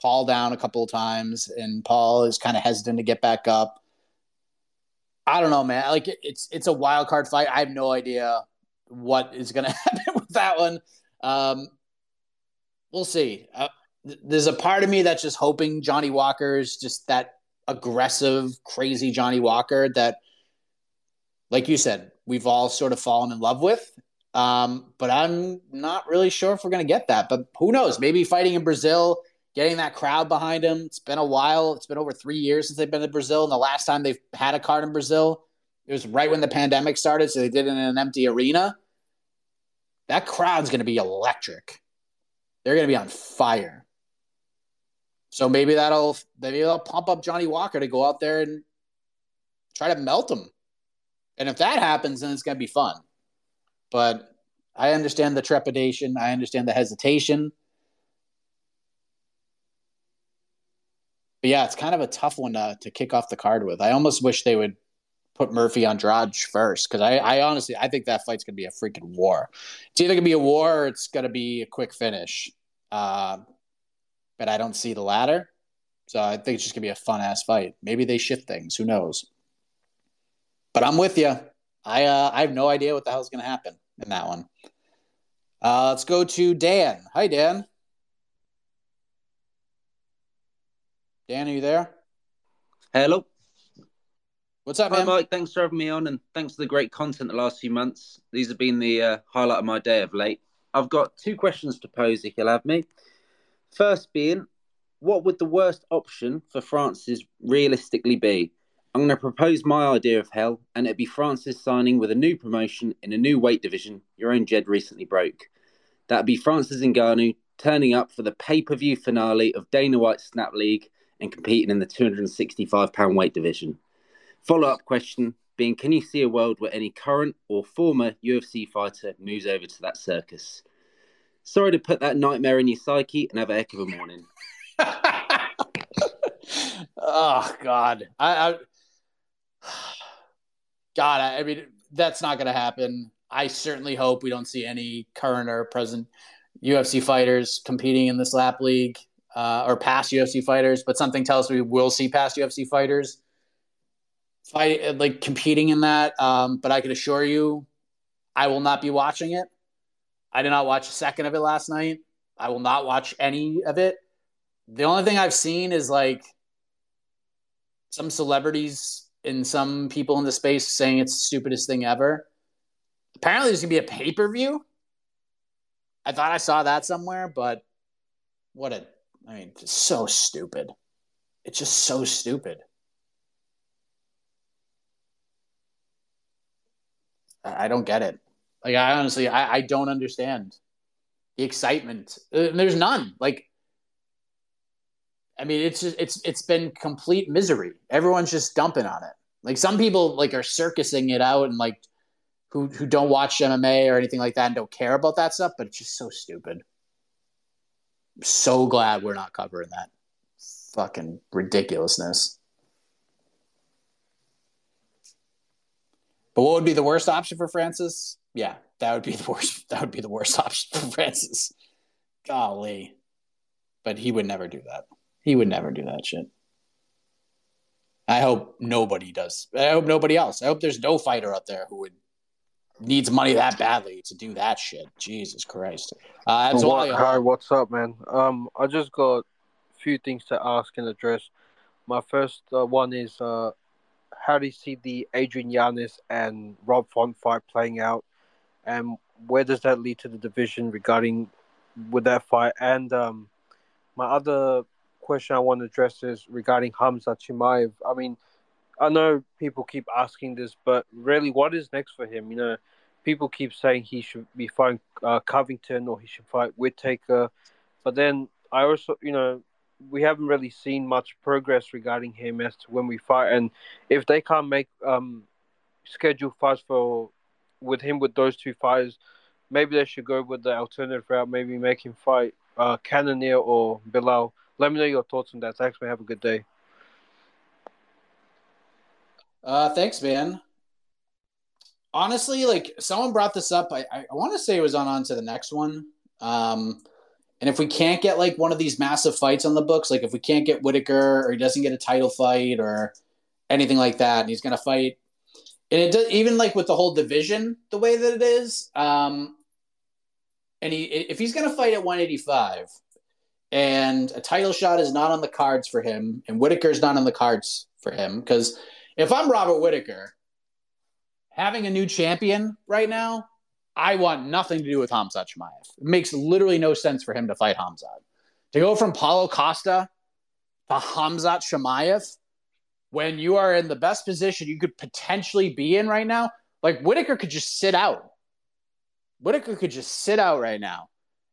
Paul down a couple of times, and Paul is kind of hesitant to get back up. I don't know, man. Like it's it's a wild card fight. I have no idea what is going to happen with that one. Um, we'll see. Uh, th- there's a part of me that's just hoping Johnny Walker's just that aggressive, crazy Johnny Walker that, like you said, we've all sort of fallen in love with. Um, but I'm not really sure if we're going to get that. But who knows? Maybe fighting in Brazil, getting that crowd behind him. It's been a while. It's been over three years since they've been to Brazil. And the last time they've had a card in Brazil, it was right when the pandemic started. So they did it in an empty arena. That crowd's going to be electric. They're going to be on fire. So maybe that'll maybe they'll pump up Johnny Walker to go out there and try to melt him. And if that happens, then it's going to be fun. But I understand the trepidation. I understand the hesitation. But yeah, it's kind of a tough one to, to kick off the card with. I almost wish they would put Murphy on Andrade first because I, I honestly I think that fight's gonna be a freaking war. It's either gonna be a war or it's gonna be a quick finish. Uh, but I don't see the latter. So I think it's just gonna be a fun ass fight. Maybe they shift things. Who knows? But I'm with you. I uh, I have no idea what the hell's gonna happen in that one. Uh, let's go to Dan. Hi, Dan. Dan, are you there? Hello. What's up, Hi, man? Mike. Thanks for having me on, and thanks for the great content the last few months. These have been the uh, highlight of my day of late. I've got two questions to pose if you'll have me. First being, what would the worst option for Francis realistically be? I'm going to propose my idea of hell, and it'd be Francis signing with a new promotion in a new weight division your own Jed recently broke. That'd be Francis Ngannou turning up for the pay per view finale of Dana White's Slap League and competing in the 265 pound weight division. Follow up question being Can you see a world where any current or former UFC fighter moves over to that circus? Sorry to put that nightmare in your psyche and have a heck of a morning. oh, God. I, I God, I, I mean, that's not going to happen. I certainly hope we don't see any current or present UFC fighters competing in this lap league uh, or past UFC fighters, but something tells me we will see past UFC fighters fight like competing in that. Um, but I can assure you, I will not be watching it. I did not watch a second of it last night. I will not watch any of it. The only thing I've seen is like some celebrities and some people in the space saying it's the stupidest thing ever. Apparently, there's gonna be a pay per view. I thought I saw that somewhere, but what a I mean, it's so stupid. It's just so stupid. I don't get it. Like I honestly, I, I don't understand the excitement. Uh, there's none. Like, I mean, it's just it's it's been complete misery. Everyone's just dumping on it. Like some people like are circusing it out and like who who don't watch MMA or anything like that and don't care about that stuff. But it's just so stupid. I'm so glad we're not covering that fucking ridiculousness. But what would be the worst option for Francis? Yeah, that would be the worst. That would be the worst option for Francis. Golly, but he would never do that. He would never do that shit. I hope nobody does. I hope nobody else. I hope there's no fighter out there who would needs money that badly to do that shit. Jesus Christ. Uh, what, hi, what's up, man? Um, I just got a few things to ask and address. My first uh, one is uh, how do you see the Adrian Yanez and Rob Font fight playing out, and where does that lead to the division regarding with that fight? And um, my other question I want to address is regarding Hamza Chimaev. I mean, I know people keep asking this, but really, what is next for him? You know, people keep saying he should be fighting uh, Covington or he should fight Whittaker, but then I also, you know, we haven't really seen much progress regarding him as to when we fight, and if they can't make um, schedule fights for with him with those two fighters, maybe they should go with the alternative route. Maybe make him fight uh, Cannonier or Belal. Let me know your thoughts on that. Thanks, man. Have a good day. Uh, thanks, man. Honestly, like someone brought this up. I, I, I want to say it was on on to the next one. Um, And if we can't get like one of these massive fights on the books, like if we can't get Whittaker or he doesn't get a title fight or anything like that, and he's going to fight, and it does even like with the whole division the way that it is, um, and he if he's going to fight at 185 and a title shot is not on the cards for him, and Whittaker's not on the cards for him, because if I'm Robert Whittaker, having a new champion right now I want nothing to do with Hamzat Chimaev. It makes literally no sense for him to fight Hamzat. To go from Paulo Costa to Hamzat Chimaev when you are in the best position you could potentially be in right now, like Whittaker could just sit out. Whittaker could just sit out right now.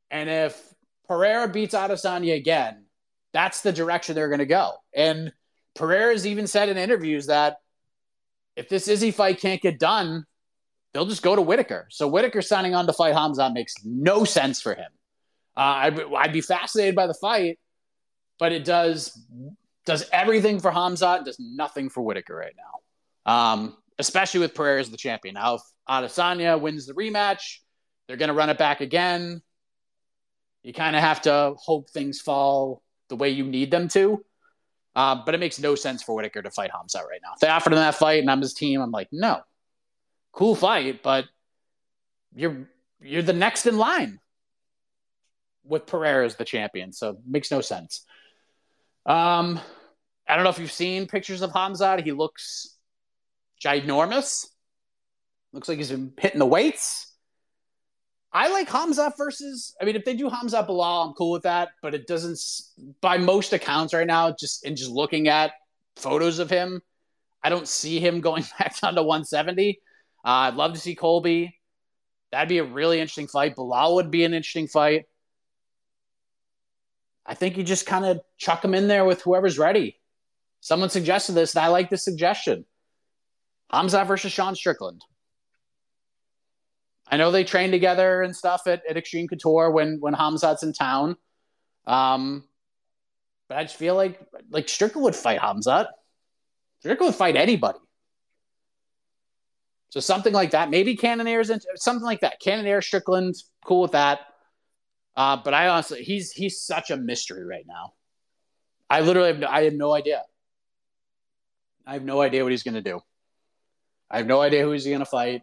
And if Pereira beats Adesanya again, that's the direction they're going to go. And Pereira's even said in interviews that if this Izzy fight can't get done, they'll just go to Whittaker. So Whittaker signing on to fight Hamza makes no sense for him. Uh, I'd, I'd, be fascinated by the fight, but it does does everything for Hamza, does nothing for Whittaker right now. Um, especially with Pereira as the champion. Now, if Adesanya wins the rematch, they're going to run it back again. You kind of have to hope things fall the way you need them to. Uh, but it makes no sense for Whittaker to fight Hamza right now. If they offered him that fight and I'm his team, I'm like, no, cool fight, but you're you're the next in line with Pereira as the champion, so makes no sense. Um, I don't know if you've seen pictures of Hamzat. He looks ginormous. Looks like he's been hitting the weights. I like Hamza versus. I mean, if they do Hamza Belal, I'm cool with that. But it doesn't. By most accounts, right now, just and just looking at photos of him, I don't see him going back down to 170. Uh, I'd love to see Colby. That'd be a really interesting fight. Belal would be an interesting fight. I think you just kind of chuck him in there with whoever's ready. Someone suggested this, and I like this suggestion. Hamza versus Sean Strickland. I know they train together and stuff at, at Extreme Couture when when Hamzat's in town. Um, but I just feel like like Strickland would fight Hamzat. Strickland would fight anybody. So something like that. Maybe Cannonier's in, something like that. Cannonier, Strickland, cool with that. Uh, but I honestly, he's he's such a mystery right now. I literally have no, I have no idea. I have no idea what he's going to do. I have no idea who he's going to fight.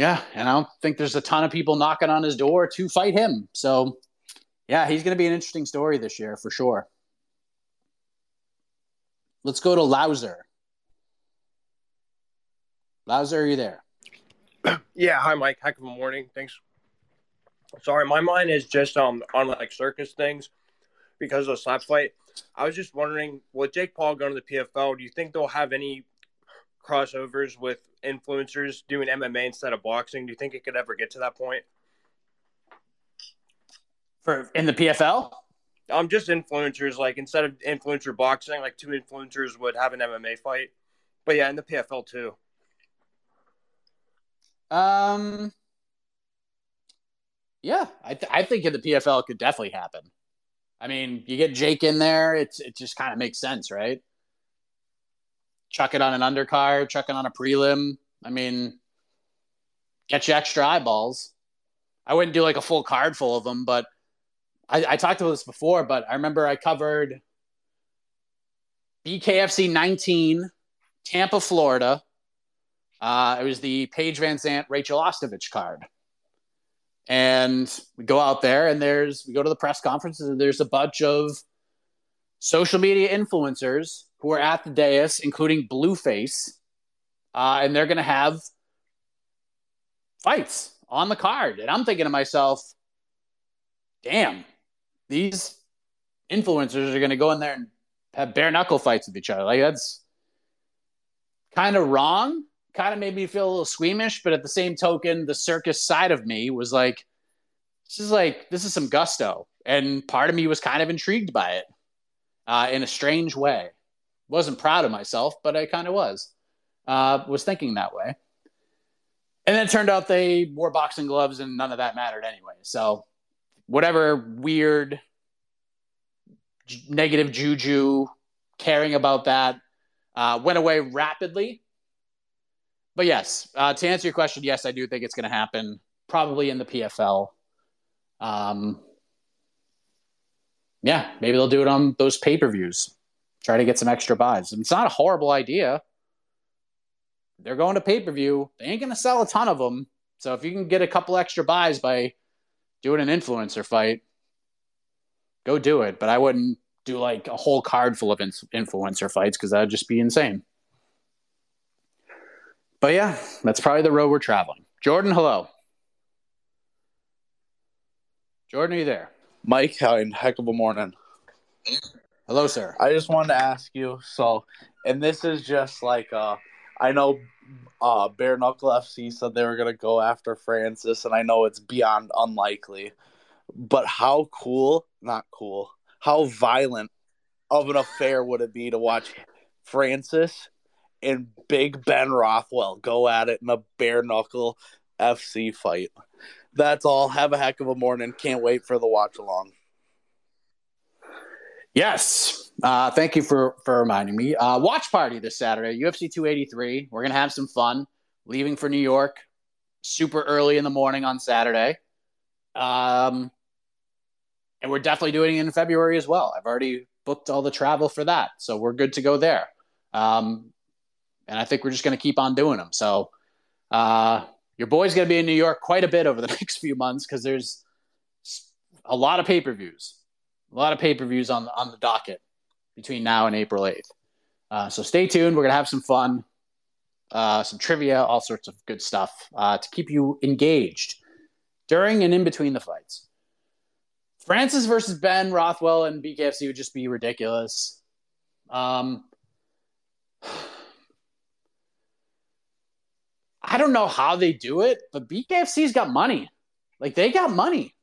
Yeah, and I don't think there's a ton of people knocking on his door to fight him. So, yeah, he's going to be an interesting story this year for sure. Let's go to Louser. Lazar, are you there? Yeah, hi Mike. Heck of a morning. Thanks. Sorry, my mind is just um on like circus things because of the slap fight. I was just wondering, with Jake Paul going to the PFL, do you think they'll have any crossovers with influencers doing MMA instead of boxing? Do you think it could ever get to that point? For in the PFL? Um, just influencers. Like instead of influencer boxing, like two influencers would have an MMA fight. But yeah, in the PFL too. Um, yeah, I, th- I think in the PFL it could definitely happen. I mean, you get Jake in there, it's it just kind of makes sense, right? Chuck it on an undercard, chuck it on a prelim. I mean, get you extra eyeballs. I wouldn't do like a full card full of them, but I, I talked about this before. But I remember I covered BKFC 19, Tampa, Florida. Uh, it was the Paige VanZant, Rachel Ostovich card. And we go out there and there's, we go to the press conferences and there's a bunch of social media influencers who are at the dais, including Blueface. Uh, and they're going to have fights on the card. And I'm thinking to myself, damn, these influencers are going to go in there and have bare knuckle fights with each other. Like, that's kind of wrong kind of made me feel a little squeamish, but at the same token, the circus side of me was like, this is like this is some gusto, and part of me was kind of intrigued by it uh, in a strange way. Wasn't proud of myself, but I kind of was. Uh, was thinking that way, and then it turned out they wore boxing gloves, and none of that mattered anyway. So, whatever weird negative juju caring about that uh, went away rapidly but yes, uh, to answer your question, yes, I do think it's going to happen probably in the PFL. Um, yeah, maybe they'll do it on those pay per views. Try to get some extra buys. It's not a horrible idea. They're going to pay per view. They ain't going to sell a ton of them. So if you can get a couple extra buys by doing an influencer fight, go do it. But I wouldn't do like a whole card full of influencer fights because that would just be insane. But yeah, that's probably the road we're traveling. Jordan, hello. Jordan, are you there? Mike, how in heck of a morning. Hello, sir. I just wanted to ask you. So, and this is just like, uh, I know uh, Bare Knuckle FC said they were to go after Francis, and I know it's beyond unlikely. But how cool, not cool, how violent of an affair would it be to watch Francis and Big Ben Rothwell go at it in a bare knuckle FC fight? That's all. Have a heck of a morning. Can't wait for the watch along. Yes. Uh, thank you for, for reminding me. Uh, watch party this Saturday, UFC 283. We're going to have some fun. Leaving for New York super early in the morning on Saturday. Um, and we're definitely doing it in February as well. I've already booked all the travel for that. So we're good to go there. Um, and I think we're just going to keep on doing them. So uh, your boy's going to be in New York quite a bit over the next few months because there's a lot of pay per views, a lot of pay per views on on the docket between now and April eighth. Uh, so stay tuned. We're gonna have some fun, uh, some trivia, all sorts of good stuff uh, to keep you engaged during and in between the fights. Francis versus Ben Rothwell and BKFC would just be ridiculous. Um, I don't know how they do it, but BKFC's got money. Like they got money.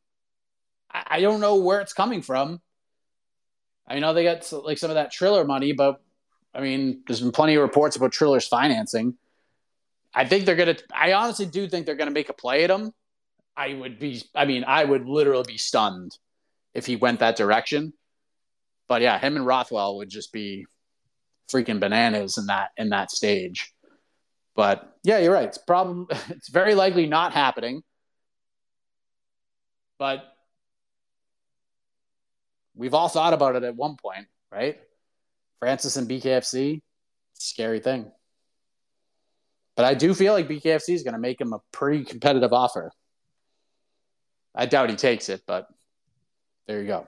I, don't know where it's coming from. I know they got like some of that Triller money, but I mean, there's been plenty of reports about Triller's financing. I think they're gonna. I honestly do think they're gonna make a play at him. I would be. I mean, I would literally be stunned if he went that direction. But yeah, him and Rothwell would just be freaking bananas in that in that stage. But yeah, you're right. It's problem. It's very likely not happening. But we've all thought about it at one point, right? Francis and BKFC, scary thing. But I do feel like BKFC is going to make him a pretty competitive offer. I doubt he takes it, but there you go.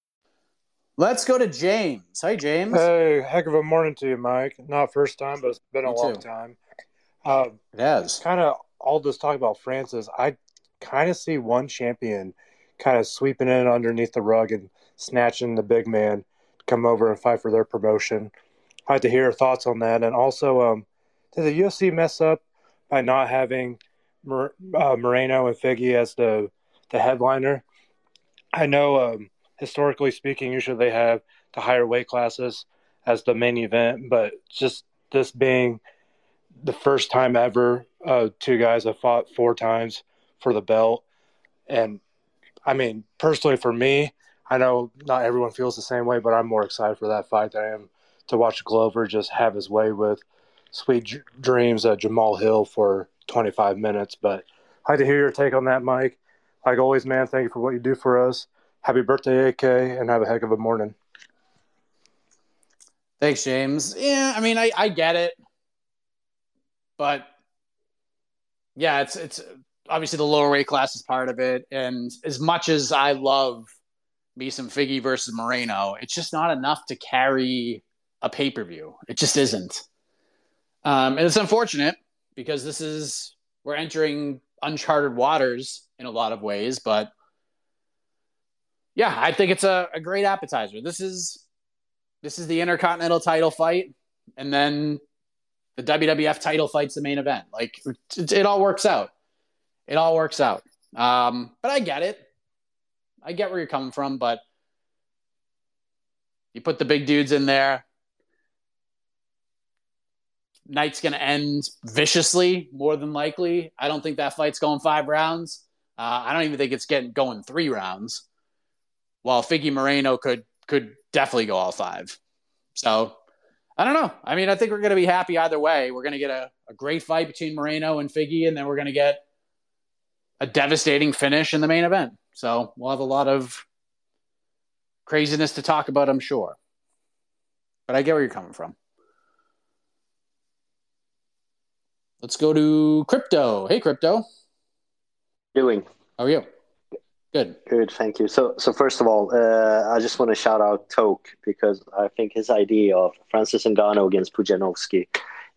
Let's go to James. Hi, James. Hey, heck of a morning to you, Mike. Not first time, but it's been a long time. Um, it has. Kind of all this talk about Francis. I kind of see one champion kind of sweeping in underneath the rug and snatching the big man to come over and fight for their promotion. I'd like to hear your thoughts on that. And also, um, did the UFC mess up by not having Mor- uh, Moreno and Figgy as the the headliner? I know um, historically speaking, usually they have the higher weight classes as the main event, but just this being the first time ever, uh, two guys have fought four times for the belt. And I mean, personally, for me, I know not everyone feels the same way, but I'm more excited for that fight than I am to watch Glover just have his way with Sweet Dreams at Jamahal Hill for 25 minutes. But I'd like to hear your take on that, Mike. Like always, man, thank you for what you do for us happy birthday, AK, and have a heck of a morning. Thanks, James. Yeah, I mean, I, I get it, but yeah, it's it's obviously the lower weight class is part of it, and as much as I love me some Figgy versus Moreno, it's just not enough to carry a pay per view. It just isn't, um, and it's unfortunate because this is we're entering uncharted waters in a lot of ways, but yeah, I think it's a, a great appetizer. This is this is the Intercontinental title fight, and then the WWF title fight's the main event. Like it, it all works out. It all works out. Um, but I get it. I get where you're coming from, but you put the big dudes in there. Night's going to end viciously, more than likely. I don't think that fight's going five rounds. Uh, I don't even think it's getting going three rounds. While Figgy Moreno could could definitely go all five. So I don't know. I mean, I think we're going to be happy either way. We're going to get a, a great fight between Moreno and Figgy, and then we're going to get a devastating finish in the main event. So we'll have a lot of craziness to talk about, I'm sure. But I get where you're coming from. Let's go to crypto. Hey, crypto. Doing. How are you? Good. Good, thank you. So, so first of all, uh, I just want to shout out Toke because I think his idea of Francis Ngannou against Pudzianowski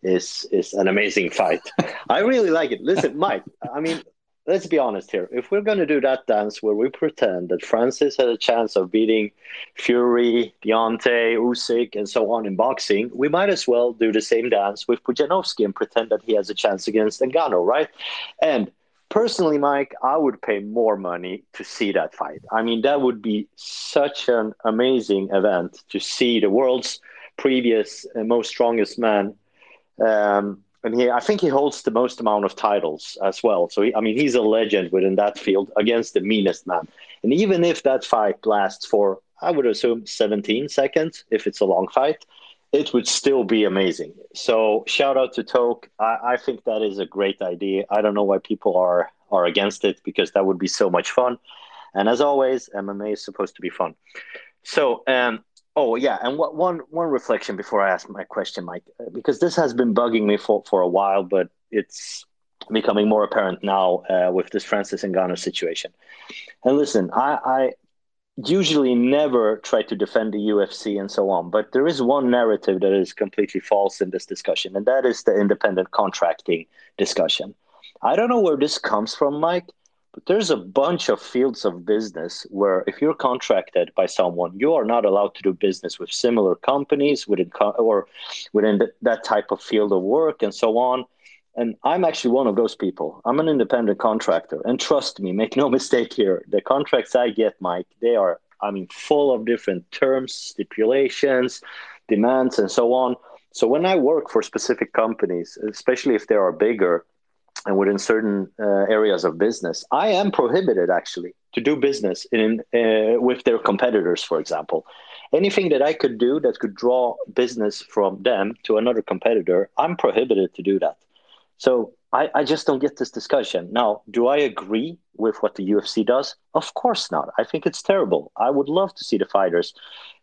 is is an amazing fight. I really like it. Listen, Mike. I mean, let's be honest here. If we're going to do that dance where we pretend that Francis has a chance of beating Fury, Deontay, Usyk, and so on in boxing, we might as well do the same dance with Pudzianowski and pretend that he has a chance against Ngannou, right? And personally, Mike, I would pay more money to see that fight. I mean, that would be such an amazing event to see the world's previous and most strongest man. Um, and he, I think he holds the most amount of titles as well. So, he, I mean, he's a legend within that field against the meanest man. And even if that fight lasts for, I would assume, 17 seconds, if it's a long fight, it would still be amazing. So shout out to Toke. I, I, think that is a great idea. I don't know why people are are against it because that would be so much fun. And as always, MMA is supposed to be fun. So um, oh yeah, and what, one one reflection before I ask my question, Mike, uh, because this has been bugging me for for a while, but it's becoming more apparent now uh, with this Francis Ngannou situation. And listen, I, I usually never try to defend the UFC and so on, but there is one narrative that is completely false in this discussion, and that is the independent contracting discussion. I don't know where this comes from, Mike, but there's a bunch of fields of business where if you're contracted by someone, you are not allowed to do business with similar companies within co- or within the, that type of field of work and so on. And I'm actually one of those people. I'm an independent contractor. And trust me, make no mistake here. The contracts I get, Mike, they are, I mean, full of different terms, stipulations, demands, and so on. So when I work for specific companies, especially if they are bigger and within certain uh, areas of business, I am prohibited actually to do business in uh, with their competitors, for example. Anything that I could do that could draw business from them to another competitor, I'm prohibited to do that. So I, I just don't get this discussion. Now, do I agree with what the UFC does? Of course not. I think it's terrible. I would love to see the fighters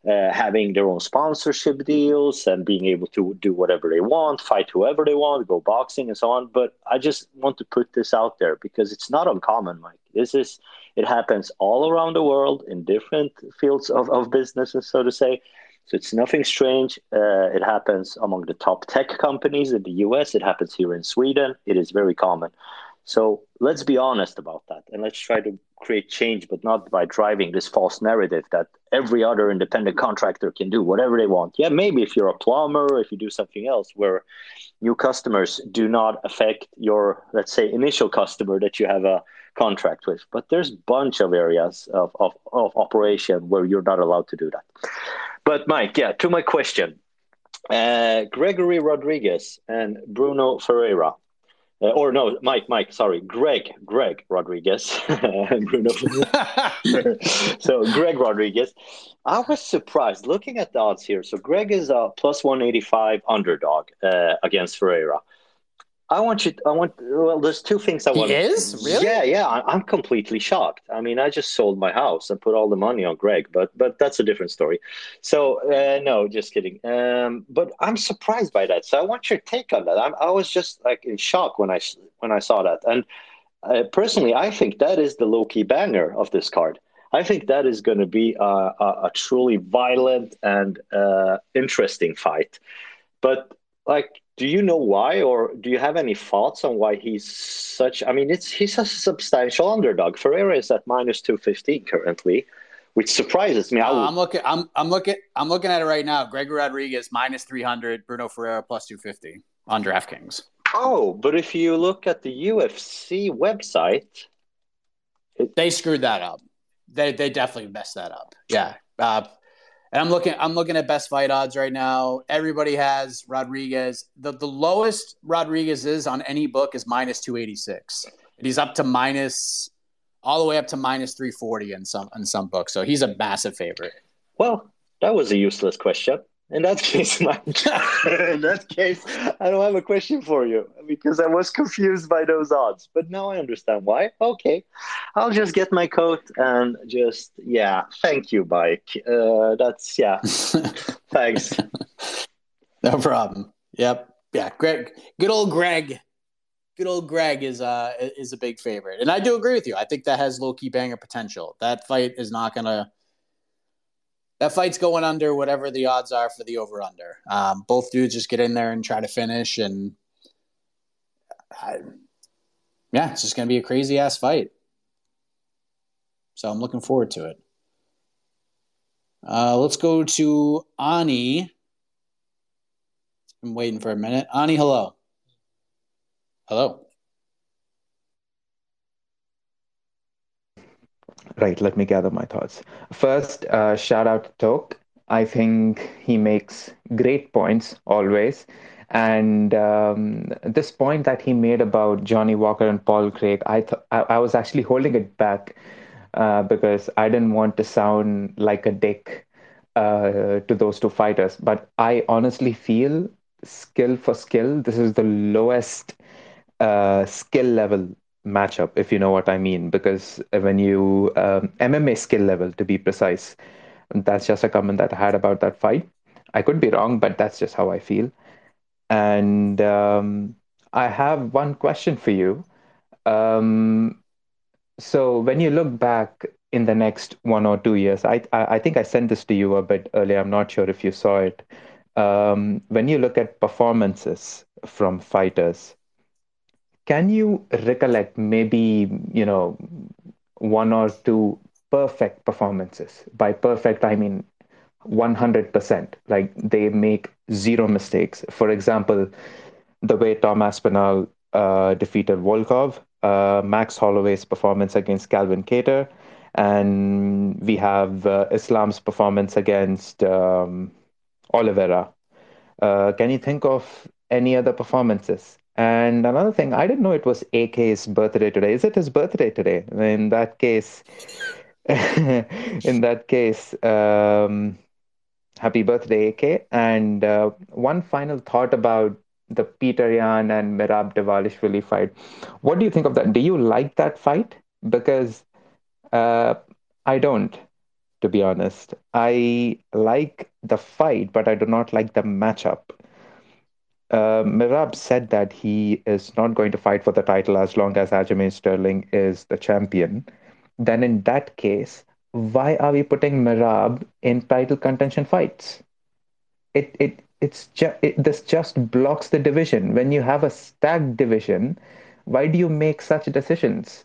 uh, having their own sponsorship deals and being able to do whatever they want, fight whoever they want, go boxing and so on. But I just want to put this out there because it's not uncommon, Mike. This is it happens all around the world in different fields of, of business, so to say. So it's nothing strange. Uh, it happens among the top tech companies in the US. It happens here in Sweden. It is very common. So let's be honest about that and let's try to create change, but not by driving this false narrative that every other independent contractor can do whatever they want. Yeah, maybe if you're a plumber, if you do something else where new customers do not affect your, let's say, initial customer that you have a contract with. But there's a bunch of areas of, of, of operation where you're not allowed to do that. But Mike, yeah, to my question, uh, Gregory Rodrigues and Bruno Ferreira. Uh, or no, Mike, Mike, sorry, Greg, Greg Rodrigues, Bruno. so Greg Rodrigues, I was surprised looking at the odds here. So Greg is a plus one eighty five underdog uh, against Ferreira. I want you. I want. Well, there's two things I want. He is really. Yeah, yeah. I'm completely shocked. I mean, I just sold my house and put all the money on Greg, but but that's a different story. So uh, no, just kidding. Um, but I'm surprised by that. So I want your take on that. I'm, I was just like in shock when I when I saw that. And uh, personally, I think that is the low key banger of this card. I think that is going to be a, a, a, truly violent and uh, interesting fight. But like do you know why or do you have any thoughts on why he's such i mean it's he's a substantial underdog ferreira is at minus 215 currently which surprises me uh, i'm looking i'm i'm looking i'm looking at it right now gregor rodrigues minus 300 bruno ferreira plus 250 on draftkings oh but if you look at the ufc website they screwed that up. They they definitely messed that up. Yeah. Uh, and I'm looking I'm looking at best fight odds right now. Everybody has Rodrigues. The the lowest Rodrigues is on any book is minus 286. And he's up to minus all the way up to minus 340 in some in some books. So he's a massive favorite. Well, that was a useless question. In that case, in that case, I don't have a question for you because I was confused by those odds. But now I understand why. Okay, I'll just get my coat and just yeah. Thank you, Mike. Uh, that's yeah. Thanks. No problem. Yep. Yeah. Greg. Good old Greg. Good old Greg is uh is a big favorite, and I do agree with you. I think that has low key banger potential. That fight is not gonna that fight's going under whatever the odds are for the over under. Um, both dudes just get in there and try to finish, and I, yeah, it's just going to be a crazy ass fight. So I'm looking forward to it. Uh, let's go to Ani. I'm waiting for a minute. Ani, hello. Hello. Right, let me gather my thoughts. First, uh, shout out to Toke. I think he makes great points always. And um, this point that he made about Johnny Walker and Paul Craig, I, th- I, I was actually holding it back uh, because I didn't want to sound like a dick uh, to those two fighters. But I honestly feel skill for skill, this is the lowest uh, skill level matchup, if you know what I mean. Because when you um, MMA skill level, to be precise, that's just a comment that I had about that fight. I could be wrong, but that's just how I feel. And um, I have one question for you. Um, so when you look back in the next one or two years, I, I, I think I sent this to you a bit earlier. I'm not sure if you saw it. Um, when you look at performances from fighters, can you recollect maybe, you know, one or two perfect performances? By perfect, I mean 100%. Like they make zero mistakes. For example, the way Tom Aspinall uh, defeated Volkov, uh, Max Holloway's performance against Calvin Kattar, and we have uh, Islam's performance against um, Oliveira. Uh, can you think of any other performances? And another thing, I didn't know it was AK's birthday today. Is it his birthday today? In that case, in that case, um, happy birthday, AK. And uh, one final thought about the Peter Yan and Merab Dvalishvili fight. What do you think of that? Do you like that fight? Because uh, I don't, to be honest. I like the fight, but I do not like the matchup uh, Merab said that he is not going to fight for the title as long as Aljamain Sterling is the champion. Then, in that case, why are we putting Merab in title contention fights? It it it's just it, this just blocks the division. When you have a stacked division, why do you make such decisions?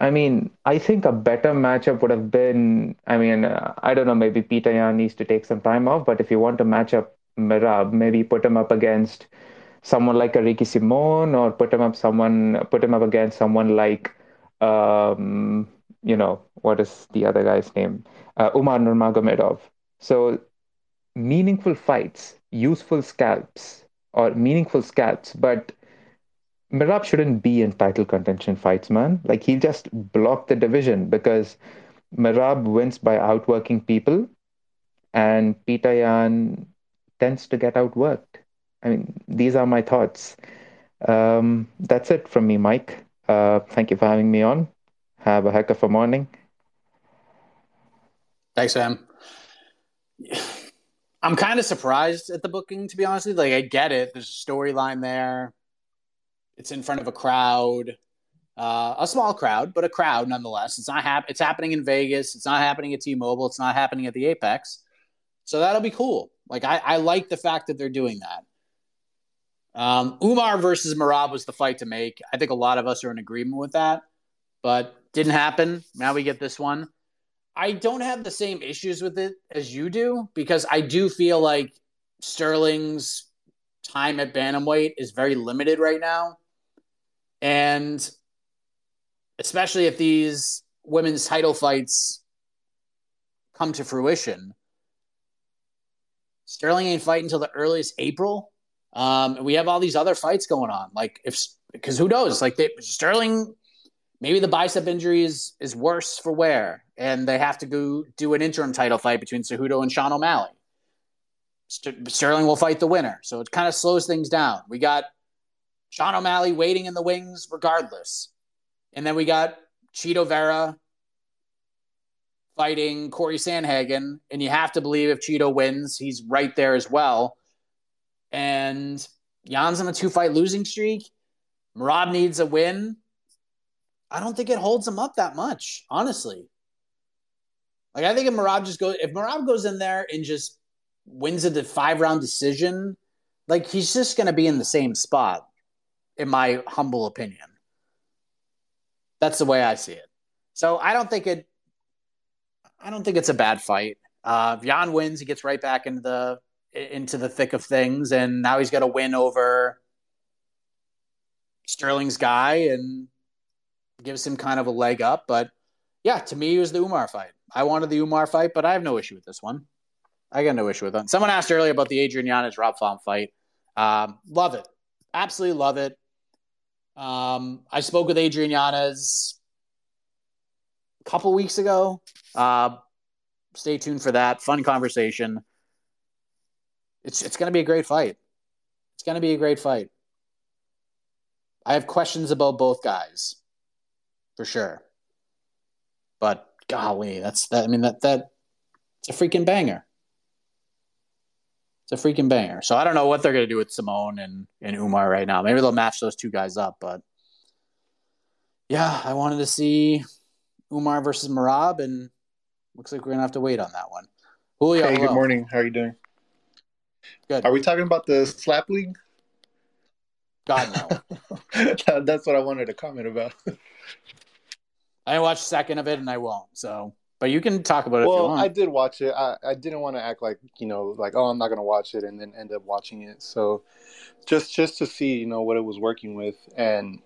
I mean, I think a better matchup would have been. I mean, uh, I don't know. Maybe Peter Yan needs to take some time off. But if you want to match up Merab, maybe put him up against someone like a Ricky Simon or put him up someone put him up against someone like um, you know what is the other guy's name uh, Umar Nurmagomedov. So meaningful fights, useful scalps or meaningful scalps, but Merab shouldn't be in title contention fights, man. Like he'll just block the division because Merab wins by outworking people, and Peter Yan tends to get outworked. I mean, these are my thoughts. Um, that's it from me, Mike. Uh, thank you for having me on. Have a heck of a morning. Thanks, Sam. I'm kind of surprised at the booking, to be honest. Like, I get it. There's a storyline there. It's in front of a crowd, uh, a small crowd, but a crowd nonetheless. It's not hap- It's happening in Vegas. It's not happening at T-Mobile. It's not happening at the Apex. So that'll be cool. Like I, I like the fact that they're doing that. Um, Umar versus Merab was the fight to make. I think a lot of us are in agreement with that, but didn't happen. Now we get this one. I don't have the same issues with it as you do because I do feel like Sterling's time at bantamweight is very limited right now, and especially if these women's title fights come to fruition. Sterling ain't fighting until the earliest April. Um, we have all these other fights going on. Like if because who knows? Like they, Sterling, maybe the bicep injury is is worse for wear, and they have to go do an interim title fight between Cejudo and Sean O'Malley. St- Sterling will fight the winner, so it kind of slows things down. We got Sean O'Malley waiting in the wings regardless, and then we got Chito Vera fighting Corey Sandhagen, and you have to believe if Chito wins, he's right there as well. And Yan's on a two fight losing streak. Merab needs a win. I don't think it holds him up that much, honestly. Like I think if Merab just goes, if Merab goes in there and just wins a five round decision, like he's just going to be in the same spot, in my humble opinion. That's the way I see it. So I don't think it I don't think it's a bad fight. Uh, Yan wins, he gets right back into the into the thick of things, and now he's got a win over Sterling's guy and gives him kind of a leg up. But yeah, to me, it was the Umar fight. I wanted the Umar fight, but I have no issue with this one. I got no issue with it. Someone asked earlier about the Adrian Yanez Rob Font fight. Um, love it, absolutely love it. Um, I spoke with Adrian Yanez a couple weeks ago. Uh, stay tuned for that. Fun conversation. It's it's going to be a great fight. It's going to be a great fight. I have questions about both guys, for sure. But golly, that's that. I mean that that it's a freaking banger. It's a freaking banger. So I don't know what they're going to do with Simone and, and Umar right now. Maybe they'll match those two guys up. But yeah, I wanted to see Umar versus Merab, and looks like we're gonna have to wait on that one. Julio, hey, good morning. How are you doing? Good. Are we talking about the slap league? God no. That's what I wanted to comment about. I watched second of it, and I won't. So, but you can talk about it. Well, I did watch it. I, I didn't want to act like you know, like oh, I'm not gonna watch it, and then end up watching it. So, just just to see, you know, what it was working with, and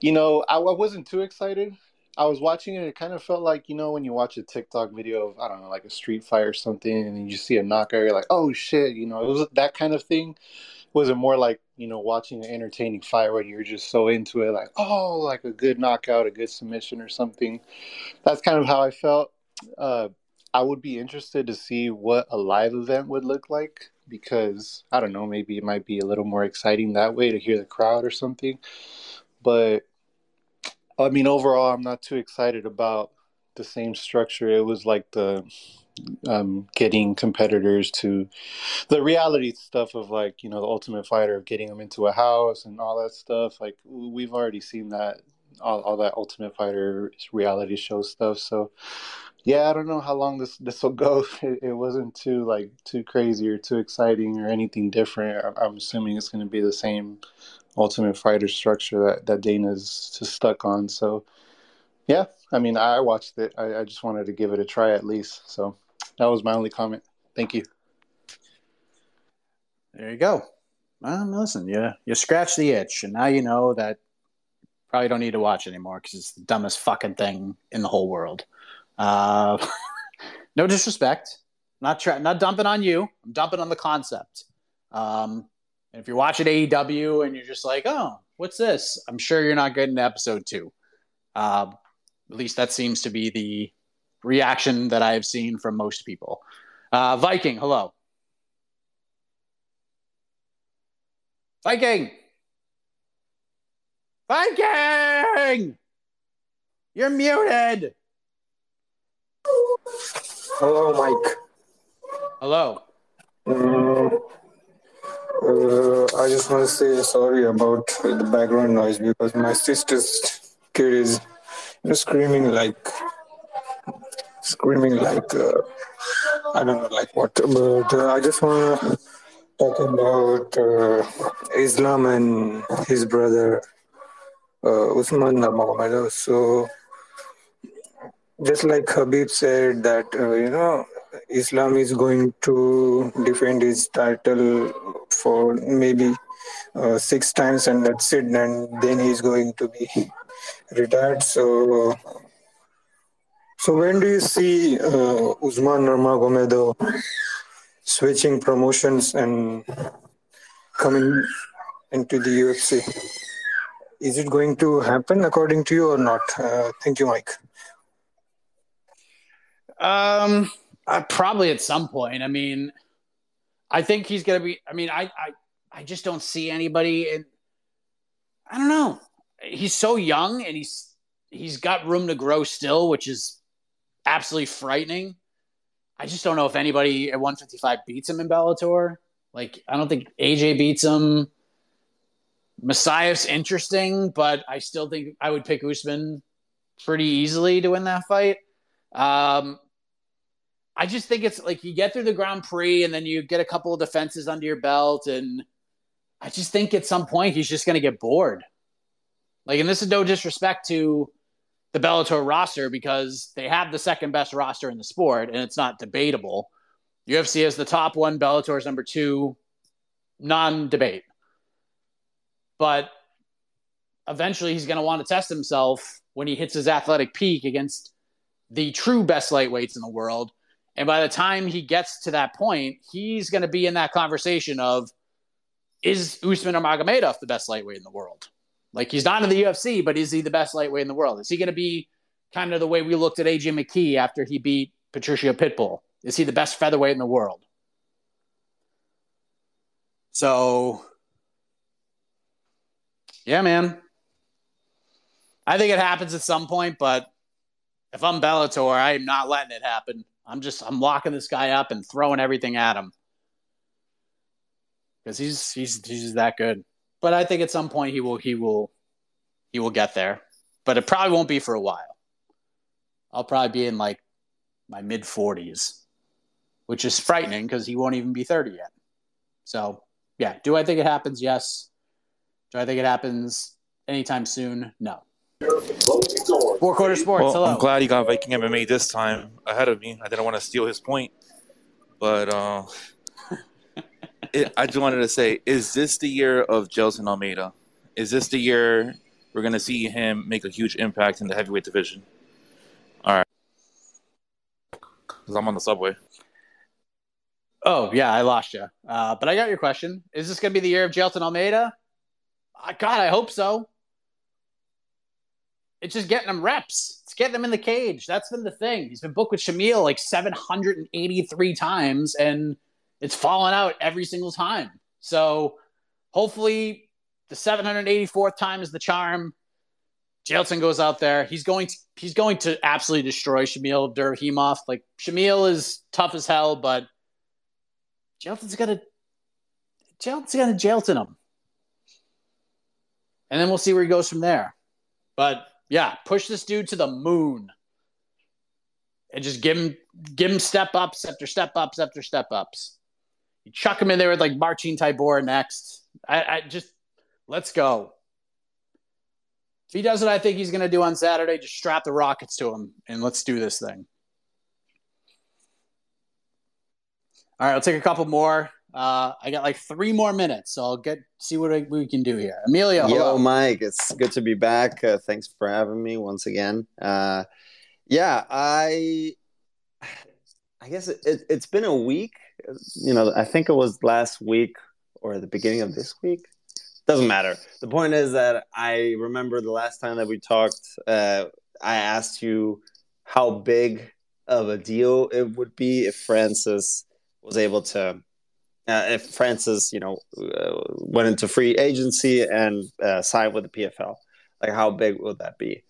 you know, I, I wasn't too excited I was watching it. It kind of felt like you know when you watch a TikTok video of I don't know like a street fight or something, and you see a knockout, you're like, oh shit, you know, it was that kind of thing. Was it more like you know watching an entertaining fight where you're just so into it, like oh, like a good knockout, a good submission or something? That's kind of how I felt. Uh, I would be interested to see what a live event would look like because I don't know, maybe it might be a little more exciting that way to hear the crowd or something. But I mean, overall, I'm not too excited about the same structure. It was like the um, getting competitors to the reality stuff of like you know the Ultimate Fighter of getting them into a house and all that stuff. Like we've already seen that all, all that Ultimate Fighter reality show stuff. So yeah, I don't know how long this this will go. It, it wasn't too like too crazy or too exciting or anything different. I'm assuming it's going to be the same Ultimate Fighter structure that, that Dana's just stuck on. So, yeah, I mean, I watched it. I, I just wanted to give it a try at least. So that was my only comment. Thank you. There you go. Well, listen, you you scratch the itch, and now you know that probably don't need to watch anymore because it's the dumbest fucking thing in the whole world. Uh, no disrespect, not tra- not dumping on you. I'm dumping on the concept. Um, and if you're watching AEW and you're just like, oh, what's this? I'm sure you're not getting to episode two. Uh, at least that seems to be the reaction that I have seen from most people. Uh, Viking, hello. Viking! Viking! You're muted! Hello, Mike. Hello. Mm, uh, I just want to say sorry about the background noise because my sister's kid is you know, screaming like screaming like uh, I don't know like what. But uh, I just want to talk about uh, Islam and his brother uh, Usman Muhammad. So just like Khabib said that uh, you know Islam is going to defend his title for maybe uh, six times and that's it and then he's going to be retired. So, so when do you see uh, Usman Nurmagomedov switching promotions and coming into the UFC? Is it going to happen according to you or not? Uh, thank you, Mike. Um, uh, probably at some point. I mean, I think he's going to be. I mean, I, I, I just don't see anybody. and I don't know. He's so young, and he's he's got room to grow still, which is absolutely frightening. I just don't know if anybody at 155 beats him in Bellator. Like, I don't think AJ beats him. Moussaev's interesting, but I still think I would pick Usman pretty easily to win that fight. Um, I just think it's like you get through the Grand Prix and then you get a couple of defenses under your belt, and I just think at some point he's just going to get bored. Like, and this is no disrespect to the Bellator roster because they have the second best roster in the sport, and it's not debatable. UFC is the top one, Bellator is number two, non debate. But eventually he's going to want to test himself when he hits his athletic peak against the true best lightweights in the world and by the time he gets to that point, he's going to be in that conversation of is Usman Nurmagomedov the best lightweight in the world? Like he's not in the UFC, but is he the best lightweight in the world? Is he going to be kind of the way we looked at AJ McKee after he beat Patricio Pitbull? Is he the best featherweight in the world? So, yeah, man. I think it happens at some point, but if I'm Bellator, I am not letting it happen. I'm just I'm locking this guy up and throwing everything at him because he's he's he's that good. But I think at some point he will he will he will get there, but it probably won't be for a while. I'll probably be in like my mid 40s, which is frightening because he won't even be 30 yet. So yeah, do I think it happens? Yes. Do I think it happens anytime soon? No. Four quarter sports. Well, Hello. I'm glad he got Viking MMA this time ahead of me. I didn't want to steal his point, but uh, it, I just wanted to say: Is this the year of Jailton Almeida? Is this the year we're going to see him make a huge impact in the heavyweight division? All right, because I'm on the subway. Oh yeah, I lost you. Uh, but I got your question. Is this going to be the year of Jailton Almeida? Uh, God, I hope so. It's just getting him reps. It's getting him in the cage. That's been the thing. He's been booked with Shamil like 783 times, and it's fallen out every single time. So hopefully the 784th time is the charm. Jailton goes out there. He's going to he's going to absolutely destroy Shamil Abdurakhimov. Like Shamil is tough as hell, but Jailton's gonna Jailton's gonna Jailton him. And then we'll see where he goes from there. But yeah, push this dude to the moon. And just give him give him step ups after step ups after step ups. You chuck him in there with like Marcin Tybura next. I, I just let's go. If he does what I think he's going to do on Saturday, just strap the rockets to him and let's do this thing. All right, I'll take a couple more. Uh, I got like three more minutes, so I'll get see what I, we can do here. Emilio, yo, hello. Mike, it's good to be back. Uh, thanks for having me once again. Uh, yeah, I, I guess it, it, it's been a week. You know, I think it was last week or the beginning of this week. Doesn't matter. The point is that I remember the last time that we talked. Uh, I asked you how big of a deal it would be if Francis was able to uh, if Francis, you know, uh, went into free agency and uh, signed with the PFL, like how big would that be?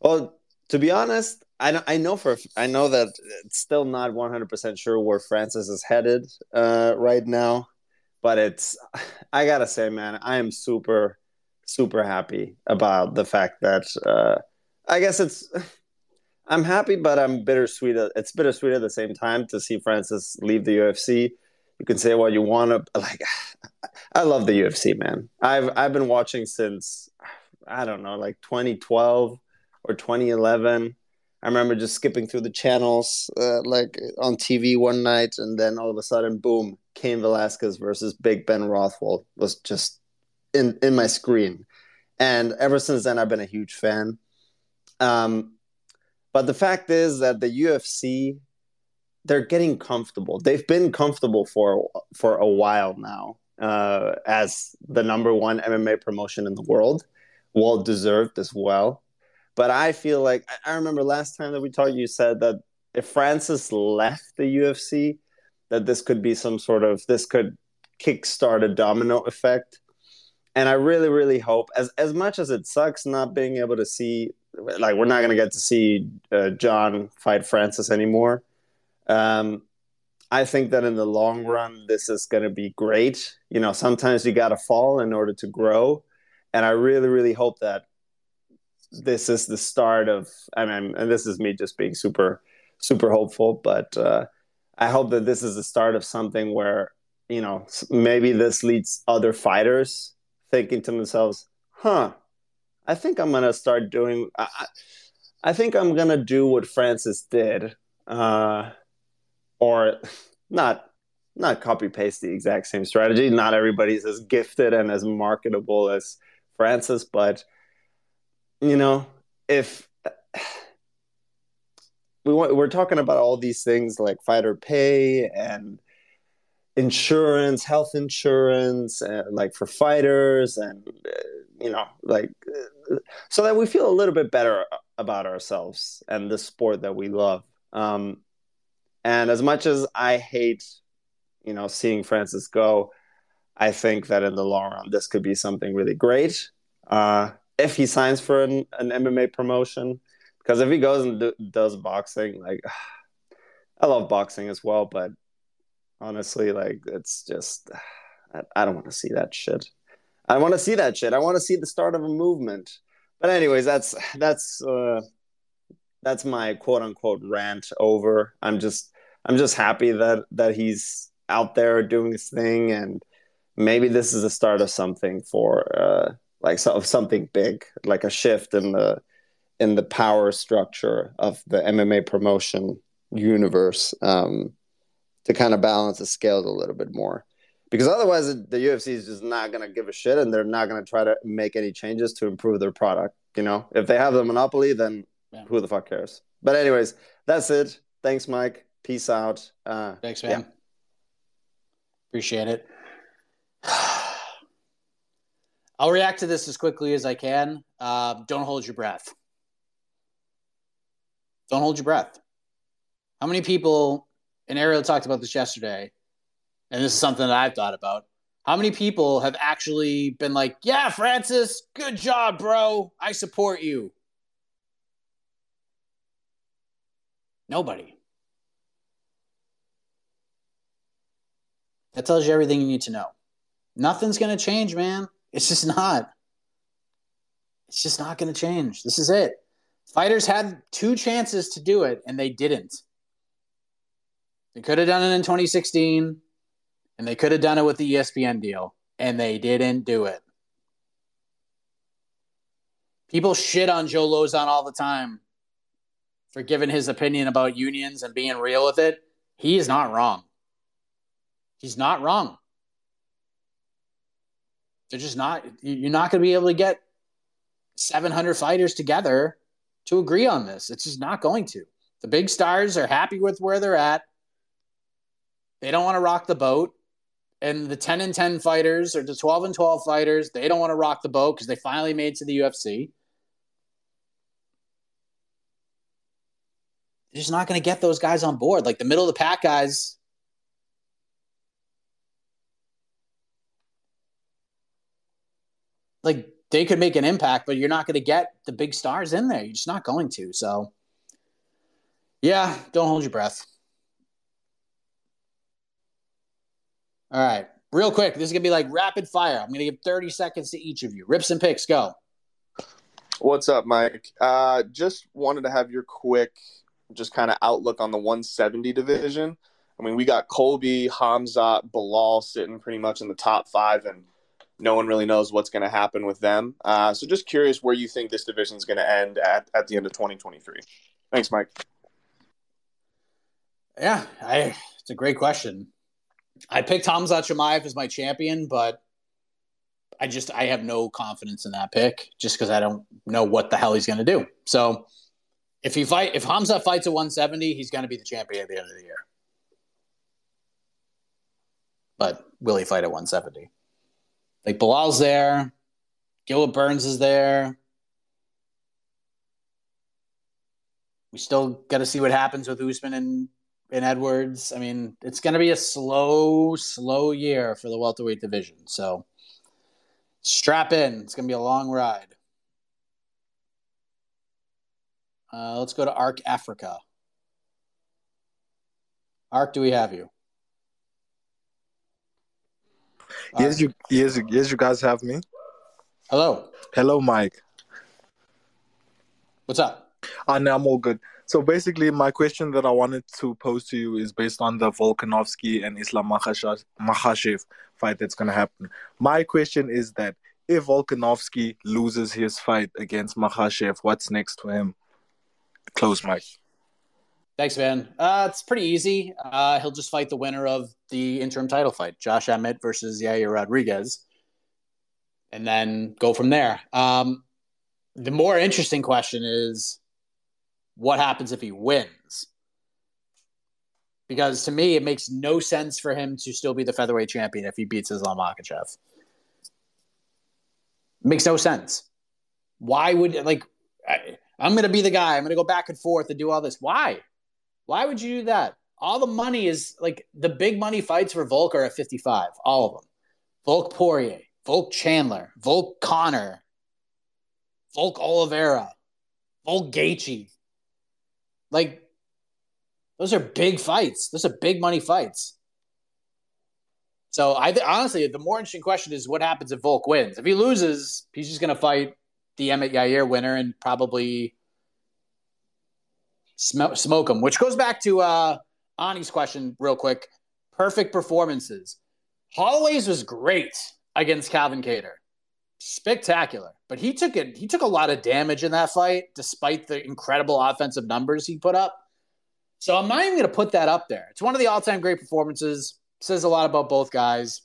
Well, to be honest, I know, I know for I know that it's still not one hundred percent sure where Francis is headed uh, right now, but it's I gotta say, man, I am super super happy about the fact that uh, I guess it's. I'm happy, but I'm bittersweet. It's bittersweet at the same time to see Francis leave the UFC you can say what you want to like i love the ufc man. I've i've been watching since i don't know like 2012 or 2011 i remember just skipping through the channels uh, like on tv one night and then all of a sudden boom Cain Velasquez versus big ben rothwell was just in in my screen. And ever since then, I've been a huge fan. Um, but the fact is that the UFC, they're getting comfortable. They've been comfortable for for a while now uh, as the number one MMA promotion in the world, well deserved as well. But I feel like I remember last time that we talked, you said that if Francis left the UFC, that this could be some sort of this could kickstart a domino effect. And I really, really hope, as as much as it sucks not being able to see, like we're not gonna get to see uh, Jon fight Francis anymore. Um, I think that in the long run, this is gonna be great. You know, sometimes you gotta fall in order to grow, and I really, really hope that this is the start of. I mean, and this is me just being super, super hopeful, but. Uh, I hope that this is the start of something where you know maybe this leads other fighters thinking to themselves, "Huh, I think I'm gonna start doing. I, I think I'm gonna do what Francis did, uh, or not." Not copy paste the exact same strategy. Not everybody's as gifted and as marketable as Francis, but you know, if we want, we're talking about all these things like fighter pay and insurance, health insurance, and like for fighters, and uh, you know, like uh, so that we feel a little bit better about ourselves and the sport that we love. Um, and as much as I hate, you know, seeing Francis go, I think that in the long run, this could be something really great. Uh, if he signs for an, an MMA promotion, because if he goes and do, does boxing, like I love boxing as well, but honestly, like it's just I, I don't want to see that shit. I want to see that shit. I want to see the start of a movement. But anyways, that's that's uh, that's my quote unquote rant over. I'm just I'm just happy that that he's out there doing his thing, and maybe this is the start of something for uh, like of something big, like a shift in the in the power structure of the MMA promotion universe um, to kind of balance the scales a little bit more. Because otherwise, the UFC is just not going to give a shit and they're not going to try to make any changes to improve their product. You know, if they have the monopoly, then yeah. who the fuck cares? But, anyways, that's it. Thanks, Mike. Peace out. Uh, Thanks, man. Yeah. Appreciate it. I'll react to this as quickly as I can. Uh, don't hold your breath. Don't hold your breath. How many people, and Ariel talked about this yesterday, and this is something that I've thought about. How many people have actually been like, yeah, Francis, good job, bro. I support you? Nobody. That tells you everything you need to know. Nothing's going to change, man. It's just not. It's just not going to change. This is it. Fighters had two chances to do it, and they didn't. They could have done it in 2016, and they could have done it with the ESPN deal, and they didn't do it. People shit on Joe Lauzon all the time for giving his opinion about unions and being real with it. He is not wrong. He's not wrong. They're just not, you're not going to be able to get 700 fighters together to agree on this. It's just not going to. The big stars are happy with where they're at. They don't want to rock the boat. And the 10 and 10 fighters or the 12 and 12 fighters, they don't want to rock the boat because they finally made to the UFC. They're just not going to get those guys on board. Like the middle of the pack guys. Like they could make an impact, but you're not going to get the big stars in there. You're just not going to. So, yeah, don't hold your breath. All right, real quick. This is going to be like rapid fire. I'm going to give 30 seconds to each of you. Rips and picks, go. What's up, Mike? Uh, just wanted to have your quick, just kind of outlook on the 170 division. I mean, we got Colby, Khamzat, Belal sitting pretty much in the top five, and no one really knows what's going to happen with them. Uh, so just curious where you think this division is going to end at at the end of 2023. Thanks, Mike. Yeah, I, it's a great question. I picked Hamza Chimaev as my champion, but I just I have no confidence in that pick just because I don't know what the hell he's going to do. So if he fight if Hamza fights at 170, he's going to be the champion at the end of the year. But will he fight at 170? Like Belal's there, Gilbert Burns is there. We still got to see what happens with Usman and and Edwards. I mean, it's going to be a slow, slow year for the welterweight division. So strap in. It's going to be a long ride. Uh, let's go to Arc Africa. Arc, do we have you? Yes, you yes, yes, you guys have me. Hello. Hello, Mike. What's up? Uh, no, I'm all good. So basically, my question that I wanted to pose to you is based on the Volkanovski and Islam Makhachev fight that's going to happen. My question is that if Volkanovski loses his fight against Makhachev, what's next for him? Close, Mike. Thanks, man. Uh, it's pretty easy. Uh, he'll just fight the winner of the interim title fight, Josh Emmett versus Yair Rodriguez, and then go from there. Um, the more interesting question is what happens if he wins? Because to me, it makes no sense for him to still be the featherweight champion if he beats Islam Makhachev. Makes no sense. Why would like I, I'm going to be the guy. I'm going to go back and forth and do all this. Why? Why would you do that? All the money is like the big money fights for Volk are at 55, all of them. Volk Poirier, Volk Chandler, Volk Conor, Volk Oliveira, Volk Gaethje. Like, those are big fights. Those are big money fights. So I th- honestly, the more interesting question is what happens if Volk wins. If he loses, he's just going to fight the Emmett Yair winner and probably sm- smoke them, Which goes back to uh, Ani's question real quick. Perfect performances. Holloway's was great against Calvin Kattar. Spectacular. But he took it he took a lot of damage in that fight despite the incredible offensive numbers he put up. So I'm not even going to put that up there. It's one of the all-time great performances. Says a lot about both guys.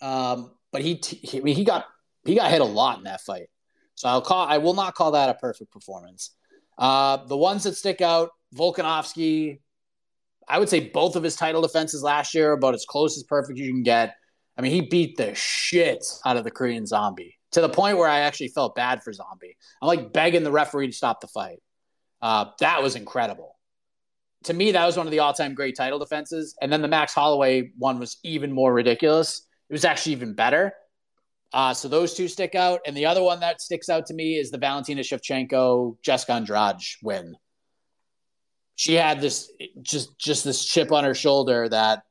Um, but he, he I mean, he got he got hit a lot in that fight. So I'll call I will not call that a perfect performance. Uh, the ones that stick out, Volkanovski, I would say both of his title defenses last year about as close as perfect you can get. I mean, he beat the shit out of the Korean zombie to the point where I actually felt bad for Zombie. I'm like begging the referee to stop the fight. Uh, that was incredible. To me, that was one of the all time great title defenses. And then the Max Holloway one was even more ridiculous. It was actually even better. Uh, so those two stick out. And the other one that sticks out to me is the Valentina Shevchenko Jessica Andrade win. She had this just just this chip on her shoulder that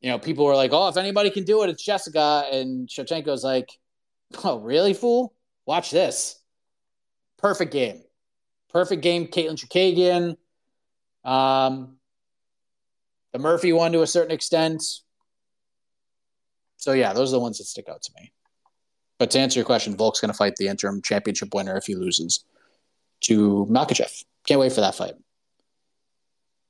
you know people were like, "Oh, if anybody can do it, it's Jessica." And Shevchenko's like, "Oh, really, fool? Watch this. Perfect game, perfect game." Katlyn Chookagian, um, the Murphy one to a certain extent. So yeah, those are the ones that stick out to me. But to answer your question, Volk's going to fight the interim championship winner if he loses to Makhachev. Can't wait for that fight.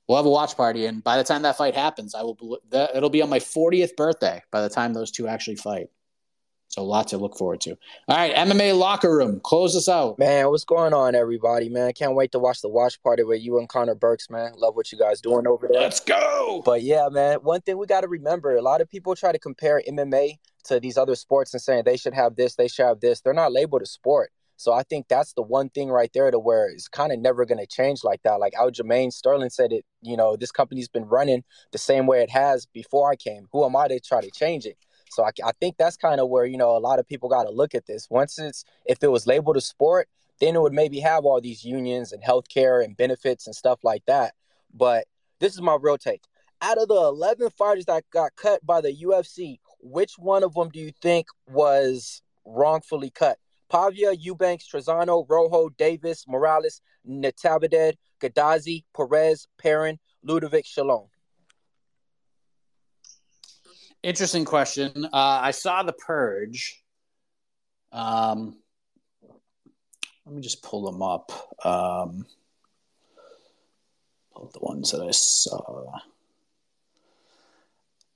We'll have a watch party, and by the time that fight happens, I will. It'll be on my 40th birthday by the time those two actually fight. So a lot to look forward to. All right, MMA locker room. Close us out. Man, what's going on, everybody? Man, can't wait to watch the watch party with you and Connor Burks, man. Love what you guys doing over there. Let's go. But yeah, man, one thing we got to remember: a lot of people try to compare MMA to these other sports and saying they should have this, they should have this. They're not labeled a sport. So I think that's the one thing right there to where it's kind of never going to change like that. Like Aljamain Sterling said it, you know, this company's been running the same way it has before I came. Who am I to try to change it? So I, I think that's kind of where, you know, a lot of people got to look at this. Once it's, if it was labeled a sport, then it would maybe have all these unions and healthcare and benefits and stuff like that. But this is my real take. Out of the 11 fighters that got cut by the UFC, which one of them do you think was wrongfully cut? Pavia, Eubanks, Trizano, Rojo, Davis, Morales, Natividad, Gadazi, Perez, Perrin, Ludovic, Shalom. Interesting question. Uh, I saw the purge. Um, let me just pull them up. Um, pull the ones that I saw.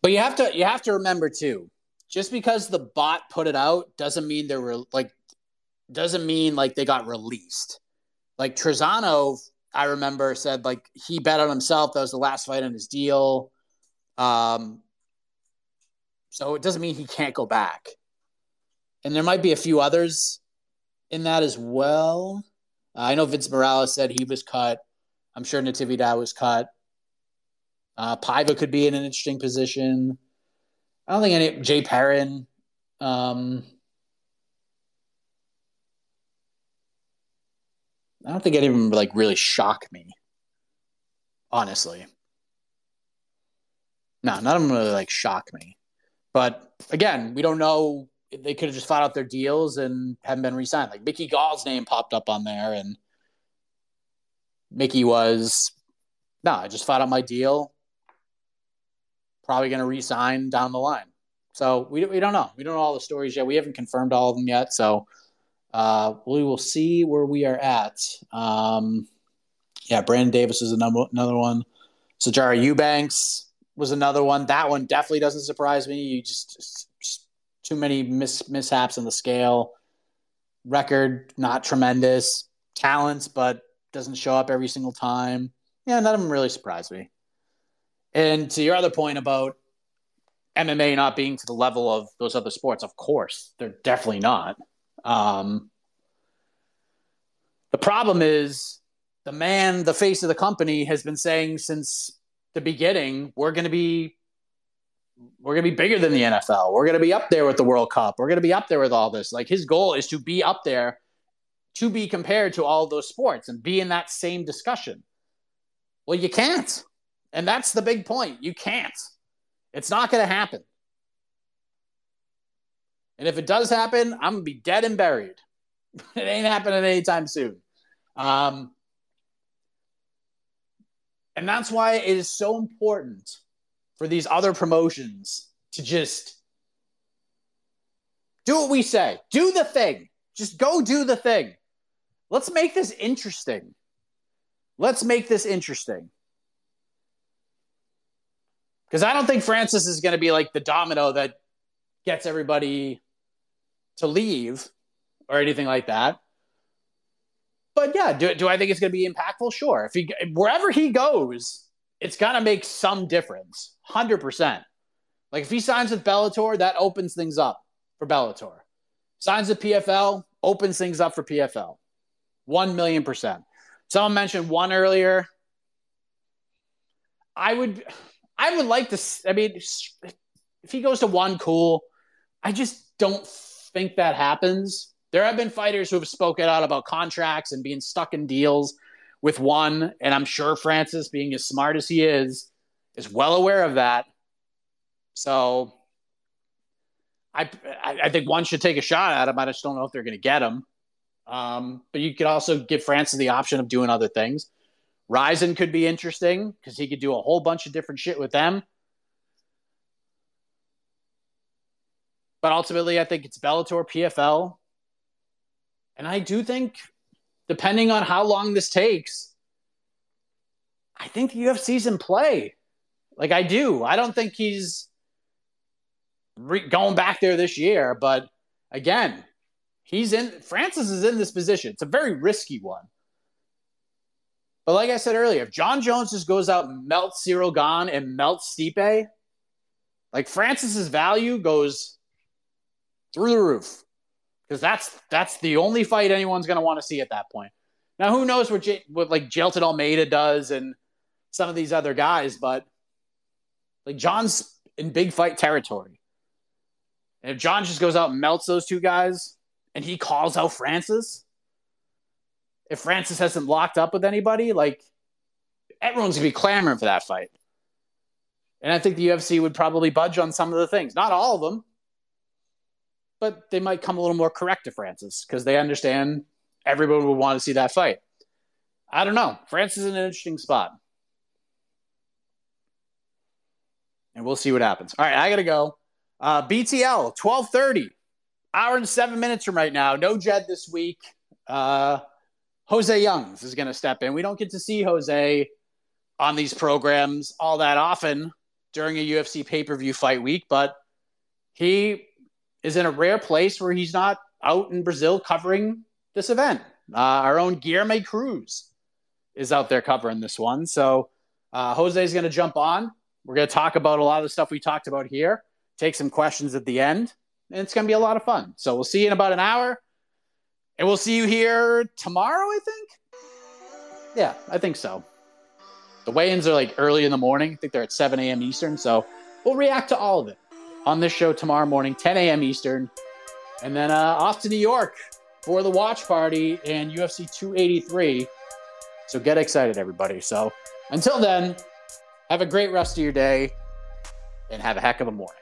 But you have to you have to remember too. just because the bot put it out doesn't mean they were like doesn't mean like they got released. Like Trizano, I remember said like he bet on himself. That was the last fight on his deal. Um, so it doesn't mean he can't go back. And there might be a few others in that as well. Uh, I know Vince Morales said he was cut. I'm sure Natividad was cut. Uh, Paiva could be in an interesting position. I don't think any Jay Perrin. Um, I don't think any of them like really shock me. Honestly, no, none of them really like shock me. But again, we don't know. They could have just fought out their deals and haven't been re-signed. Like Mickey Gall's name popped up on there, and Mickey was, no, I just fought out my deal. Probably going to re-sign down the line. So we we don't know. We don't know all the stories yet. We haven't confirmed all of them yet. So uh, we will see where we are at. Um, yeah, Brandon Davis is another another one. Sijara Eubanks was another one. That one definitely doesn't surprise me. You just, just, just too many mis- mishaps on the scale. Record not tremendous. Talents, but doesn't show up every single time. Yeah, none of them really surprised me. And to your other point about MMA not being to the level of those other sports, of course, they're definitely not. Um, the problem is the man, the face of the company, has been saying since the beginning, we're going to be we're going to be bigger than the NFL. We're going to be up there with the World Cup. We're going to be up there with all this. Like his goal is to be up there, to be compared to all those sports and be in that same discussion. Well, you can't. And that's the big point. You can't. It's not going to happen. And if it does happen, I'm going to be dead and buried. it ain't happening anytime soon. Um, and that's why it is so important for these other promotions to just do what we say. Do the thing. Just go do the thing. Let's make this interesting. Let's make this interesting. Because I don't think Francis is going to be like the domino that gets everybody to leave or anything like that. But yeah, do, do I think it's going to be impactful? Sure. If he wherever he goes, it's going to make some difference. 100%. Like if he signs with Bellator, that opens things up for Bellator. Signs with PFL, opens things up for PFL. 1 million percent. Someone mentioned one earlier. I would I would like to I mean if he goes to one cool. I just don't think that happens. There have been fighters who have spoken out about contracts and being stuck in deals with one, and I'm sure Francis, being as smart as he is, is well aware of that. So I, I think one should take a shot at him. I just don't know if they're going to get him. Um, but you could also give Francis the option of doing other things. Rizin could be interesting because he could do a whole bunch of different shit with them. But ultimately, I think it's Bellator, PFL, and I do think, depending on how long this takes, I think the UFC's in play. Like I do. I don't think he's re- going back there this year, but again, he's in. Francis is in this position. It's a very risky one. But like I said earlier, if Jon Jones just goes out and melts Ciryl Gane and melts Stipe, like Francis's value goes through the roof because that's that's the only fight anyone's going to want to see at that point. Now, who knows what, J- what like Jailton Almeida does and some of these other guys, but like Jon's in big fight territory. And if John just goes out and melts those two guys and he calls out Francis, if Francis hasn't locked up with anybody, like everyone's gonna be clamoring for that fight. And I think the UFC would probably budge on some of the things, not all of them, but they might come a little more correct to Francis because they understand everyone would want to see that fight. I don't know. Francis is in an interesting spot. And we'll see what happens. All right, I gotta go. Uh, BTL, 1230. Hour and seven minutes from right now. No Jed this week. Uh, Jose Youngs is gonna step in. We don't get to see Jose on these programs all that often during a UFC pay-per-view fight week, but he is in a rare place where he's not out in Brazil covering this event. Uh, our own Guilherme Cruz is out there covering this one. So uh, Jose is going to jump on. We're going to talk about a lot of the stuff we talked about here, take some questions at the end, and it's going to be a lot of fun. So we'll see you in about an hour. And we'll see you here tomorrow, I think. Yeah, I think so. The weigh ins are like early in the morning. I think they're at 7 a.m. Eastern. So we'll react to all of it on this show tomorrow morning, 10 a.m. Eastern. And then uh, off to New York for the watch party and UFC 283. So get excited, everybody. So until then, have a great rest of your day and have a heck of a morning.